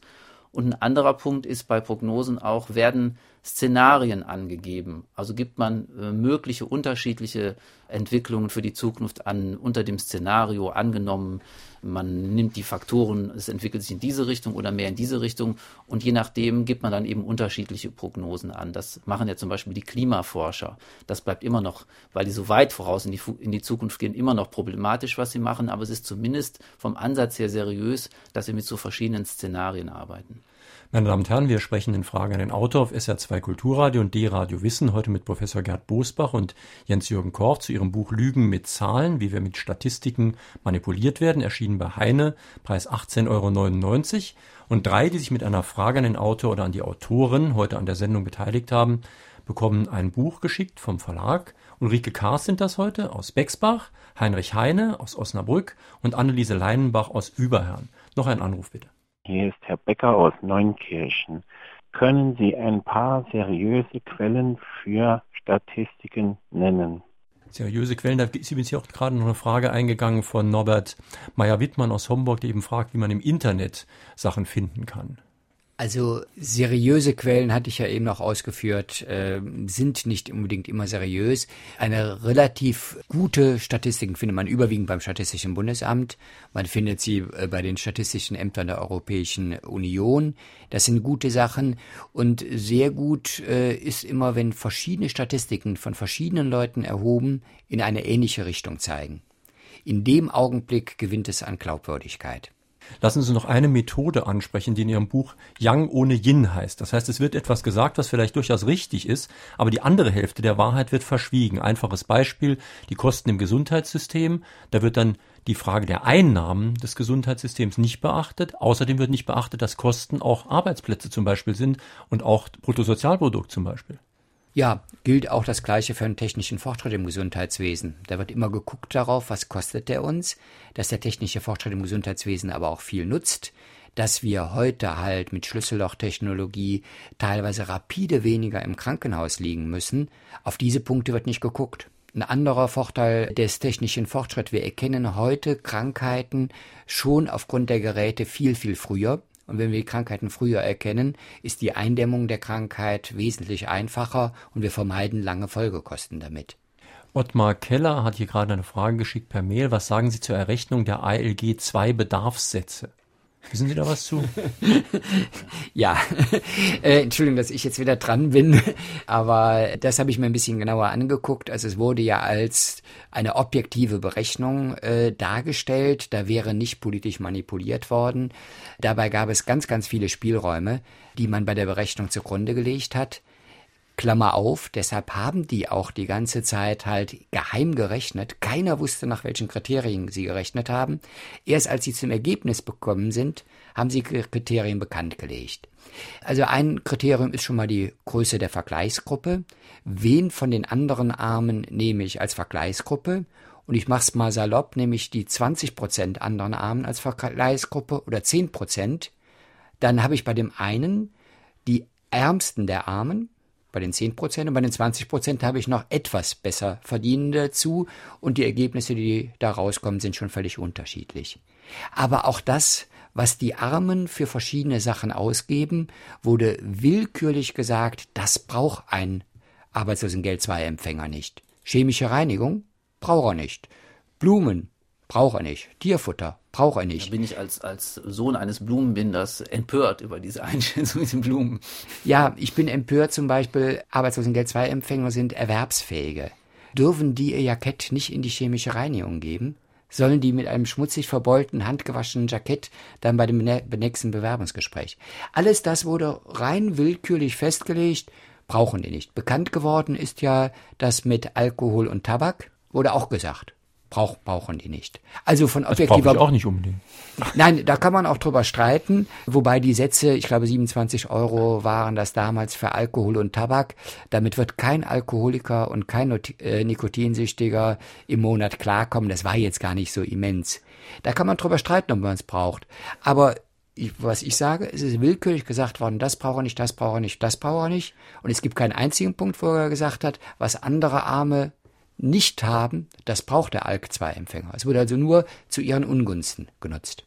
Und ein anderer Punkt ist bei Prognosen auch, werden Szenarien angegeben. Also gibt man äh, mögliche unterschiedliche Entwicklungen für die Zukunft an unter dem Szenario angenommen. Man nimmt die Faktoren, es entwickelt sich in diese Richtung oder mehr in diese Richtung und je nachdem gibt man dann eben unterschiedliche Prognosen an. Das machen ja zum Beispiel die Klimaforscher. Das bleibt immer noch, weil die so weit voraus in die, in die Zukunft gehen, immer noch problematisch, was sie machen, aber es ist zumindest vom Ansatz her seriös, dass sie mit so verschiedenen Szenarien arbeiten. Meine Damen und Herren, wir sprechen in Frage an den Autor auf SR2 Kulturradio und D-Radio Wissen, heute mit Professor Gerd Bosbach und Jens-Jürgen Korf zu ihrem Buch Lügen mit Zahlen, wie wir mit Statistiken manipuliert werden, erschienen bei Heine, Preis 18,99 Euro. Und drei, die sich mit einer Frage an den Autor oder an die Autorin heute an der Sendung beteiligt haben, bekommen ein Buch geschickt vom Verlag. Ulrike Kaas sind das heute aus Bexbach, Heinrich Heine aus Osnabrück und Anneliese Leinenbach aus Überherrn. Noch ein Anruf bitte. Hier ist Herr Becker aus Neunkirchen. Können Sie ein paar seriöse Quellen für Statistiken nennen? Seriöse Quellen, da ist übrigens hier auch gerade noch eine Frage eingegangen von Norbert Meyer-Wittmann aus Homburg, der eben fragt, wie man im Internet Sachen finden kann. Also seriöse Quellen hatte ich ja eben noch ausgeführt, äh, sind nicht unbedingt immer seriös. Eine relativ gute Statistiken findet man überwiegend beim Statistischen Bundesamt. Man findet sie äh, bei den statistischen Ämtern der Europäischen Union. Das sind gute Sachen. Und sehr gut äh, ist immer, wenn verschiedene Statistiken von verschiedenen Leuten erhoben in eine ähnliche Richtung zeigen. In dem Augenblick gewinnt es an Glaubwürdigkeit. Lassen Sie noch eine Methode ansprechen, die in Ihrem Buch Yang ohne Yin heißt. Das heißt, es wird etwas gesagt, was vielleicht durchaus richtig ist, aber die andere Hälfte der Wahrheit wird verschwiegen. Einfaches Beispiel, die Kosten im Gesundheitssystem. Da wird dann die Frage der Einnahmen des Gesundheitssystems nicht beachtet. Außerdem wird nicht beachtet, dass Kosten auch Arbeitsplätze zum Beispiel sind und auch Bruttosozialprodukt zum Beispiel. Ja, gilt auch das Gleiche für einen technischen Fortschritt im Gesundheitswesen. Da wird immer geguckt darauf, was kostet der uns, dass der technische Fortschritt im Gesundheitswesen aber auch viel nutzt, dass wir heute halt mit Schlüssellochtechnologie teilweise rapide weniger im Krankenhaus liegen müssen. Auf diese Punkte wird nicht geguckt. Ein anderer Vorteil des technischen Fortschritts, wir erkennen heute Krankheiten schon aufgrund der Geräte viel, viel früher. Und wenn wir die Krankheiten früher erkennen, ist die Eindämmung der Krankheit wesentlich einfacher und wir vermeiden lange Folgekosten damit. Ottmar Keller hat hier gerade eine Frage geschickt per Mail. Was sagen Sie zur Errechnung der ALG 2 Bedarfssätze? Wissen Sie da was zu? [LAUGHS] ja, äh, Entschuldigung, dass ich jetzt wieder dran bin, aber das habe ich mir ein bisschen genauer angeguckt. Also es wurde ja als eine objektive Berechnung äh, dargestellt, da wäre nicht politisch manipuliert worden. Dabei gab es ganz, ganz viele Spielräume, die man bei der Berechnung zugrunde gelegt hat. Klammer auf, deshalb haben die auch die ganze Zeit halt geheim gerechnet. Keiner wusste, nach welchen Kriterien sie gerechnet haben. Erst als sie zum Ergebnis bekommen sind, haben sie Kriterien bekannt gelegt. Also ein Kriterium ist schon mal die Größe der Vergleichsgruppe. Wen von den anderen Armen nehme ich als Vergleichsgruppe? Und ich mache es mal salopp, nehme ich die 20 Prozent anderen Armen als Vergleichsgruppe oder 10 Prozent. Dann habe ich bei dem einen die Ärmsten der Armen, bei den 10 Prozent und bei den 20 Prozent habe ich noch etwas besser Verdienende dazu und die Ergebnisse, die da rauskommen, sind schon völlig unterschiedlich. Aber auch das, was die Armen für verschiedene Sachen ausgeben, wurde willkürlich gesagt, das braucht ein Arbeitslosengeld 2 Empfänger nicht. Chemische Reinigung braucht er nicht. Blumen braucht er nicht. Tierfutter braucht er nicht. Da bin ich als, als Sohn eines Blumenbinders empört über diese Einschätzung mit den Blumen. Ja, ich bin empört zum Beispiel, Arbeitslosengeld 2 Empfänger sind Erwerbsfähige. Dürfen die ihr Jackett nicht in die chemische Reinigung geben? Sollen die mit einem schmutzig verbeulten, handgewaschenen Jackett dann bei dem nächsten Bewerbungsgespräch? Alles das wurde rein willkürlich festgelegt, brauchen die nicht. Bekannt geworden ist ja das mit Alkohol und Tabak, wurde auch gesagt. Brauch, brauchen die nicht. Also von objektiver. Das ich auch nicht unbedingt. [LAUGHS] Nein, da kann man auch drüber streiten, wobei die Sätze, ich glaube 27 Euro waren das damals für Alkohol und Tabak. Damit wird kein Alkoholiker und kein äh, Nikotinsüchtiger im Monat klarkommen. Das war jetzt gar nicht so immens. Da kann man drüber streiten, ob man es braucht. Aber was ich sage, es ist willkürlich gesagt worden, das brauche ich nicht, das brauche ich nicht, das brauche ich nicht. Und es gibt keinen einzigen Punkt, wo er gesagt hat, was andere Arme nicht haben, das braucht der ALK-2-Empfänger. Es wurde also nur zu ihren Ungunsten genutzt.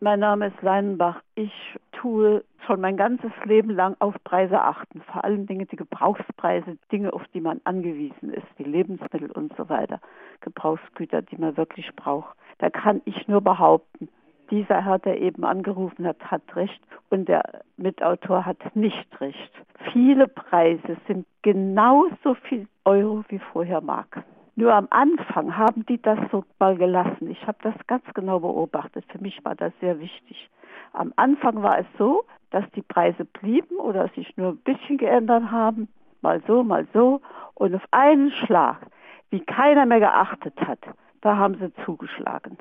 Mein Name ist Leinenbach. Ich tue schon mein ganzes Leben lang auf Preise achten. Vor allem Dinge, die Gebrauchspreise, Dinge, auf die man angewiesen ist, wie Lebensmittel und so weiter. Gebrauchsgüter, die man wirklich braucht. Da kann ich nur behaupten, dieser Herr, der eben angerufen hat, hat recht und der Mitautor hat nicht recht. Viele Preise sind genauso viel Euro wie vorher Mark. Nur am Anfang haben die das so mal gelassen. Ich habe das ganz genau beobachtet. Für mich war das sehr wichtig. Am Anfang war es so, dass die Preise blieben oder sich nur ein bisschen geändert haben, mal so, mal so. Und auf einen Schlag, wie keiner mehr geachtet hat, da haben sie zugeschlagen.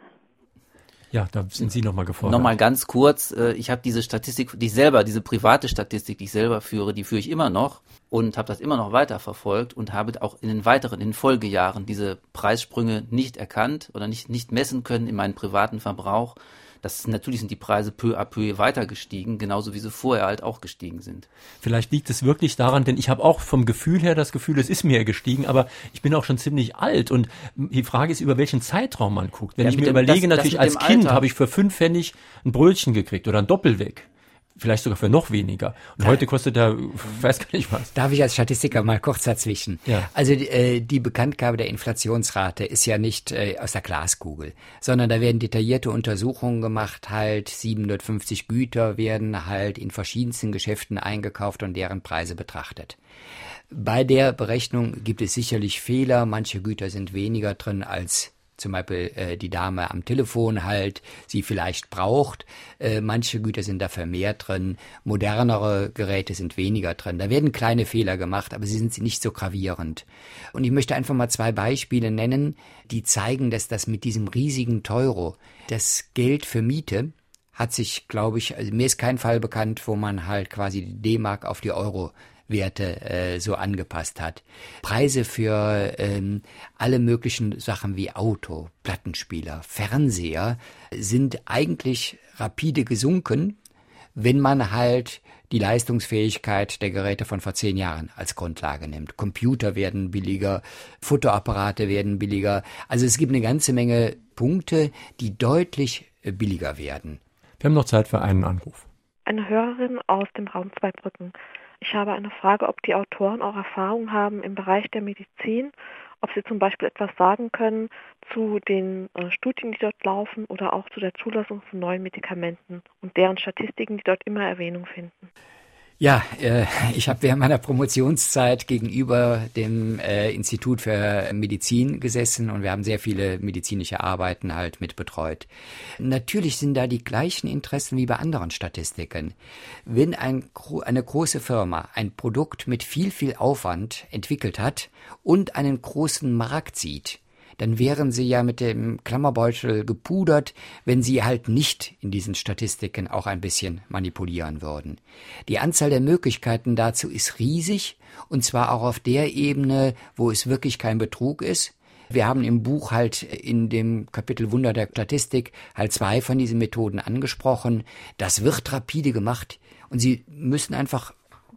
Ja, da sind Sie nochmal gefordert. Nochmal ganz kurz, äh, ich habe diese Statistik, die ich selber, diese private Statistik, die ich selber führe, die führe ich immer noch und habe das immer noch weiter verfolgt und habe auch in den weiteren, in den Folgejahren diese Preissprünge nicht erkannt oder nicht, nicht messen können in meinem privaten Verbrauch das natürlich sind die Preise peu à peu weiter gestiegen, genauso wie sie vorher halt auch gestiegen sind. Vielleicht liegt es wirklich daran, denn ich habe auch vom Gefühl her das Gefühl, es ist mehr gestiegen, aber ich bin auch schon ziemlich alt und die Frage ist, über welchen Zeitraum man guckt. Wenn ja, ich mir dem, überlege, das, natürlich das als Kind habe ich für fünf Pfennig ein Brötchen gekriegt oder ein Doppelweg vielleicht sogar für noch weniger. Und heute kostet er, [LAUGHS] weiß gar nicht was. Darf ich als Statistiker mal kurz dazwischen? Ja. Also äh, die Bekanntgabe der Inflationsrate ist ja nicht äh, aus der Glaskugel, sondern da werden detaillierte Untersuchungen gemacht, halt 750 Güter werden halt in verschiedensten Geschäften eingekauft und deren Preise betrachtet. Bei der Berechnung gibt es sicherlich Fehler, manche Güter sind weniger drin als zum Beispiel äh, die Dame am Telefon halt sie vielleicht braucht. Äh, manche Güter sind da vermehrt drin, modernere Geräte sind weniger drin. Da werden kleine Fehler gemacht, aber sie sind nicht so gravierend. Und ich möchte einfach mal zwei Beispiele nennen, die zeigen, dass das mit diesem riesigen Teuro, das Geld für Miete, hat sich, glaube ich, also mir ist kein Fall bekannt, wo man halt quasi die D-Mark auf die Euro Werte äh, so angepasst hat. Preise für ähm, alle möglichen Sachen wie Auto, Plattenspieler, Fernseher sind eigentlich rapide gesunken, wenn man halt die Leistungsfähigkeit der Geräte von vor zehn Jahren als Grundlage nimmt. Computer werden billiger, Fotoapparate werden billiger. Also es gibt eine ganze Menge Punkte, die deutlich äh, billiger werden. Wir haben noch Zeit für einen Anruf. Eine Hörerin aus dem Raum Zweibrücken. Ich habe eine Frage, ob die Autoren auch Erfahrung haben im Bereich der Medizin, ob sie zum Beispiel etwas sagen können zu den äh, Studien, die dort laufen oder auch zu der Zulassung von neuen Medikamenten und deren Statistiken, die dort immer Erwähnung finden. Ja, äh, ich habe während meiner Promotionszeit gegenüber dem äh, Institut für Medizin gesessen und wir haben sehr viele medizinische Arbeiten halt mit betreut. Natürlich sind da die gleichen Interessen wie bei anderen Statistiken. Wenn ein, eine große Firma ein Produkt mit viel, viel Aufwand entwickelt hat und einen großen Markt sieht, dann wären sie ja mit dem Klammerbeutel gepudert, wenn sie halt nicht in diesen Statistiken auch ein bisschen manipulieren würden. Die Anzahl der Möglichkeiten dazu ist riesig, und zwar auch auf der Ebene, wo es wirklich kein Betrug ist. Wir haben im Buch halt in dem Kapitel Wunder der Statistik halt zwei von diesen Methoden angesprochen. Das wird rapide gemacht und Sie müssen einfach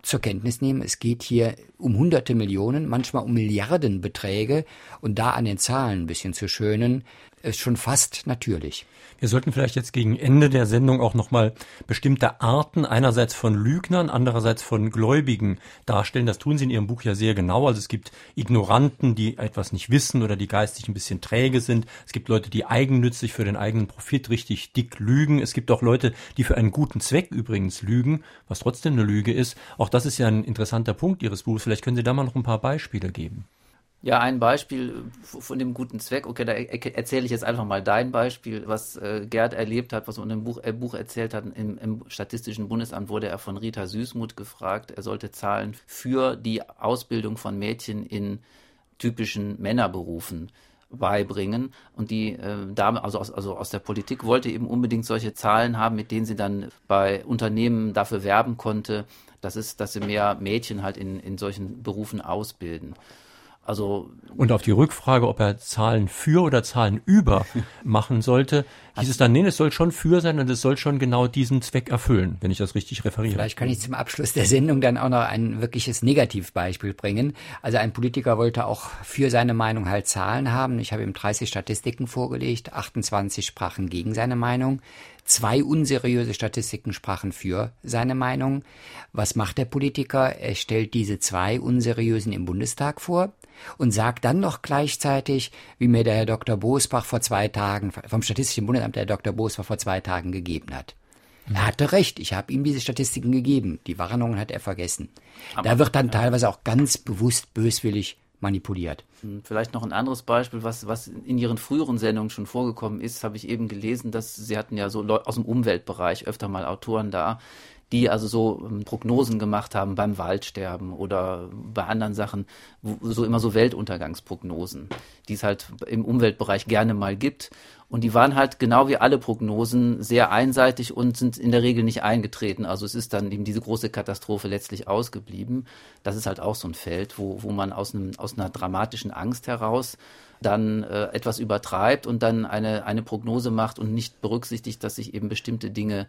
zur Kenntnis nehmen, es geht hier um hunderte Millionen, manchmal um Milliardenbeträge und da an den Zahlen ein bisschen zu schönen, ist schon fast natürlich. Wir sollten vielleicht jetzt gegen Ende der Sendung auch nochmal bestimmte Arten einerseits von Lügnern, andererseits von Gläubigen darstellen. Das tun Sie in Ihrem Buch ja sehr genau. Also es gibt Ignoranten, die etwas nicht wissen oder die geistig ein bisschen träge sind. Es gibt Leute, die eigennützig für den eigenen Profit richtig dick lügen. Es gibt auch Leute, die für einen guten Zweck übrigens lügen, was trotzdem eine Lüge ist. Auch das ist ja ein interessanter Punkt Ihres Buchs. Vielleicht können Sie da mal noch ein paar Beispiele geben. Ja, ein Beispiel von dem guten Zweck. Okay, da erzähle ich jetzt einfach mal dein Beispiel, was äh, Gerd erlebt hat, was in dem Buch, äh, Buch erzählt hat. Im, Im, Statistischen Bundesamt wurde er von Rita Süßmuth gefragt, er sollte Zahlen für die Ausbildung von Mädchen in typischen Männerberufen beibringen. Und die äh, Dame, also aus, also aus der Politik, wollte eben unbedingt solche Zahlen haben, mit denen sie dann bei Unternehmen dafür werben konnte, dass, es, dass sie mehr Mädchen halt in, in solchen Berufen ausbilden. Also und auf die Rückfrage, ob er Zahlen für oder Zahlen über [LAUGHS] machen sollte, hieß es dann, nee, es soll schon für sein und es soll schon genau diesen Zweck erfüllen, wenn ich das richtig referiere. Vielleicht kann ich zum Abschluss der Sendung dann auch noch ein wirkliches Negativbeispiel bringen. Also ein Politiker wollte auch für seine Meinung halt Zahlen haben. Ich habe ihm 30 Statistiken vorgelegt, 28 sprachen gegen seine Meinung. Zwei unseriöse Statistiken sprachen für seine Meinung. Was macht der Politiker? Er stellt diese zwei unseriösen im Bundestag vor und sagt dann noch gleichzeitig, wie mir der Herr Dr. Bosbach vor zwei Tagen, vom Statistischen Bundesamt der Herr Dr. Bosbach vor zwei Tagen gegeben hat. Er hatte recht, ich habe ihm diese Statistiken gegeben. Die Warnungen hat er vergessen. Aber, da wird dann teilweise auch ganz bewusst böswillig manipuliert. Hm, vielleicht noch ein anderes Beispiel, was, was in Ihren früheren Sendungen schon vorgekommen ist, habe ich eben gelesen, dass Sie hatten ja so aus dem Umweltbereich öfter mal Autoren da, die also so ähm, Prognosen gemacht haben beim Waldsterben oder bei anderen Sachen, wo, so immer so Weltuntergangsprognosen, die es halt im Umweltbereich gerne mal gibt. Und die waren halt genau wie alle Prognosen sehr einseitig und sind in der Regel nicht eingetreten. Also es ist dann eben diese große Katastrophe letztlich ausgeblieben. Das ist halt auch so ein Feld, wo, wo man aus, einem, aus einer dramatischen Angst heraus dann äh, etwas übertreibt und dann eine, eine Prognose macht und nicht berücksichtigt, dass sich eben bestimmte Dinge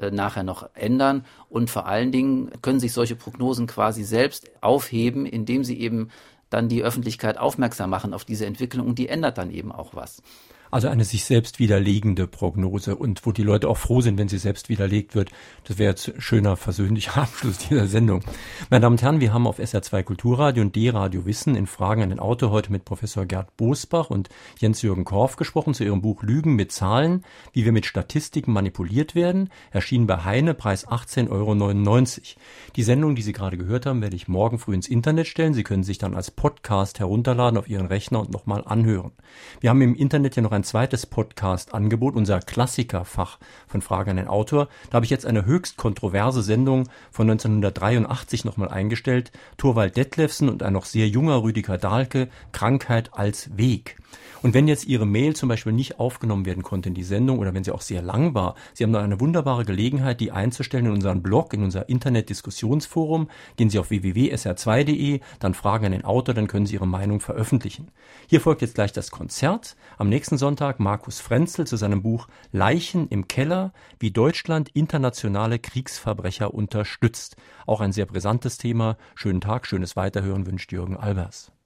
äh, nachher noch ändern. Und vor allen Dingen können sich solche Prognosen quasi selbst aufheben, indem sie eben dann die Öffentlichkeit aufmerksam machen auf diese Entwicklung und die ändert dann eben auch was. Also eine sich selbst widerlegende Prognose und wo die Leute auch froh sind, wenn sie selbst widerlegt wird. Das wäre jetzt ein schöner versöhnlicher [LAUGHS] Abschluss dieser Sendung. Meine Damen und Herren, wir haben auf SR2 Kulturradio und D-Radio Wissen in Fragen an den Autor heute mit Professor Gerd Bosbach und Jens-Jürgen Korf gesprochen zu ihrem Buch Lügen mit Zahlen, wie wir mit Statistiken manipuliert werden, erschienen bei Heine, Preis 18,99 Euro. Die Sendung, die Sie gerade gehört haben, werde ich morgen früh ins Internet stellen. Sie können sich dann als Podcast herunterladen auf Ihren Rechner und nochmal anhören. Wir haben im Internet ja noch ein zweites Podcast-Angebot, unser Klassikerfach von Frage an den Autor. Da habe ich jetzt eine höchst kontroverse Sendung von 1983 nochmal eingestellt. Thorwald Detlefsen und ein noch sehr junger Rüdiger Dahlke, Krankheit als Weg. Und wenn jetzt Ihre Mail zum Beispiel nicht aufgenommen werden konnte in die Sendung oder wenn sie auch sehr lang war, Sie haben da eine wunderbare Gelegenheit, die einzustellen in unseren Blog, in unser Internet-Diskussionsforum. Gehen Sie auf www.sr2.de, dann fragen an den Autor, dann können Sie Ihre Meinung veröffentlichen. Hier folgt jetzt gleich das Konzert. Am nächsten Sonntag Markus Frenzel zu seinem Buch Leichen im Keller, wie Deutschland internationale Kriegsverbrecher unterstützt. Auch ein sehr brisantes Thema. Schönen Tag, schönes Weiterhören wünscht Jürgen Albers.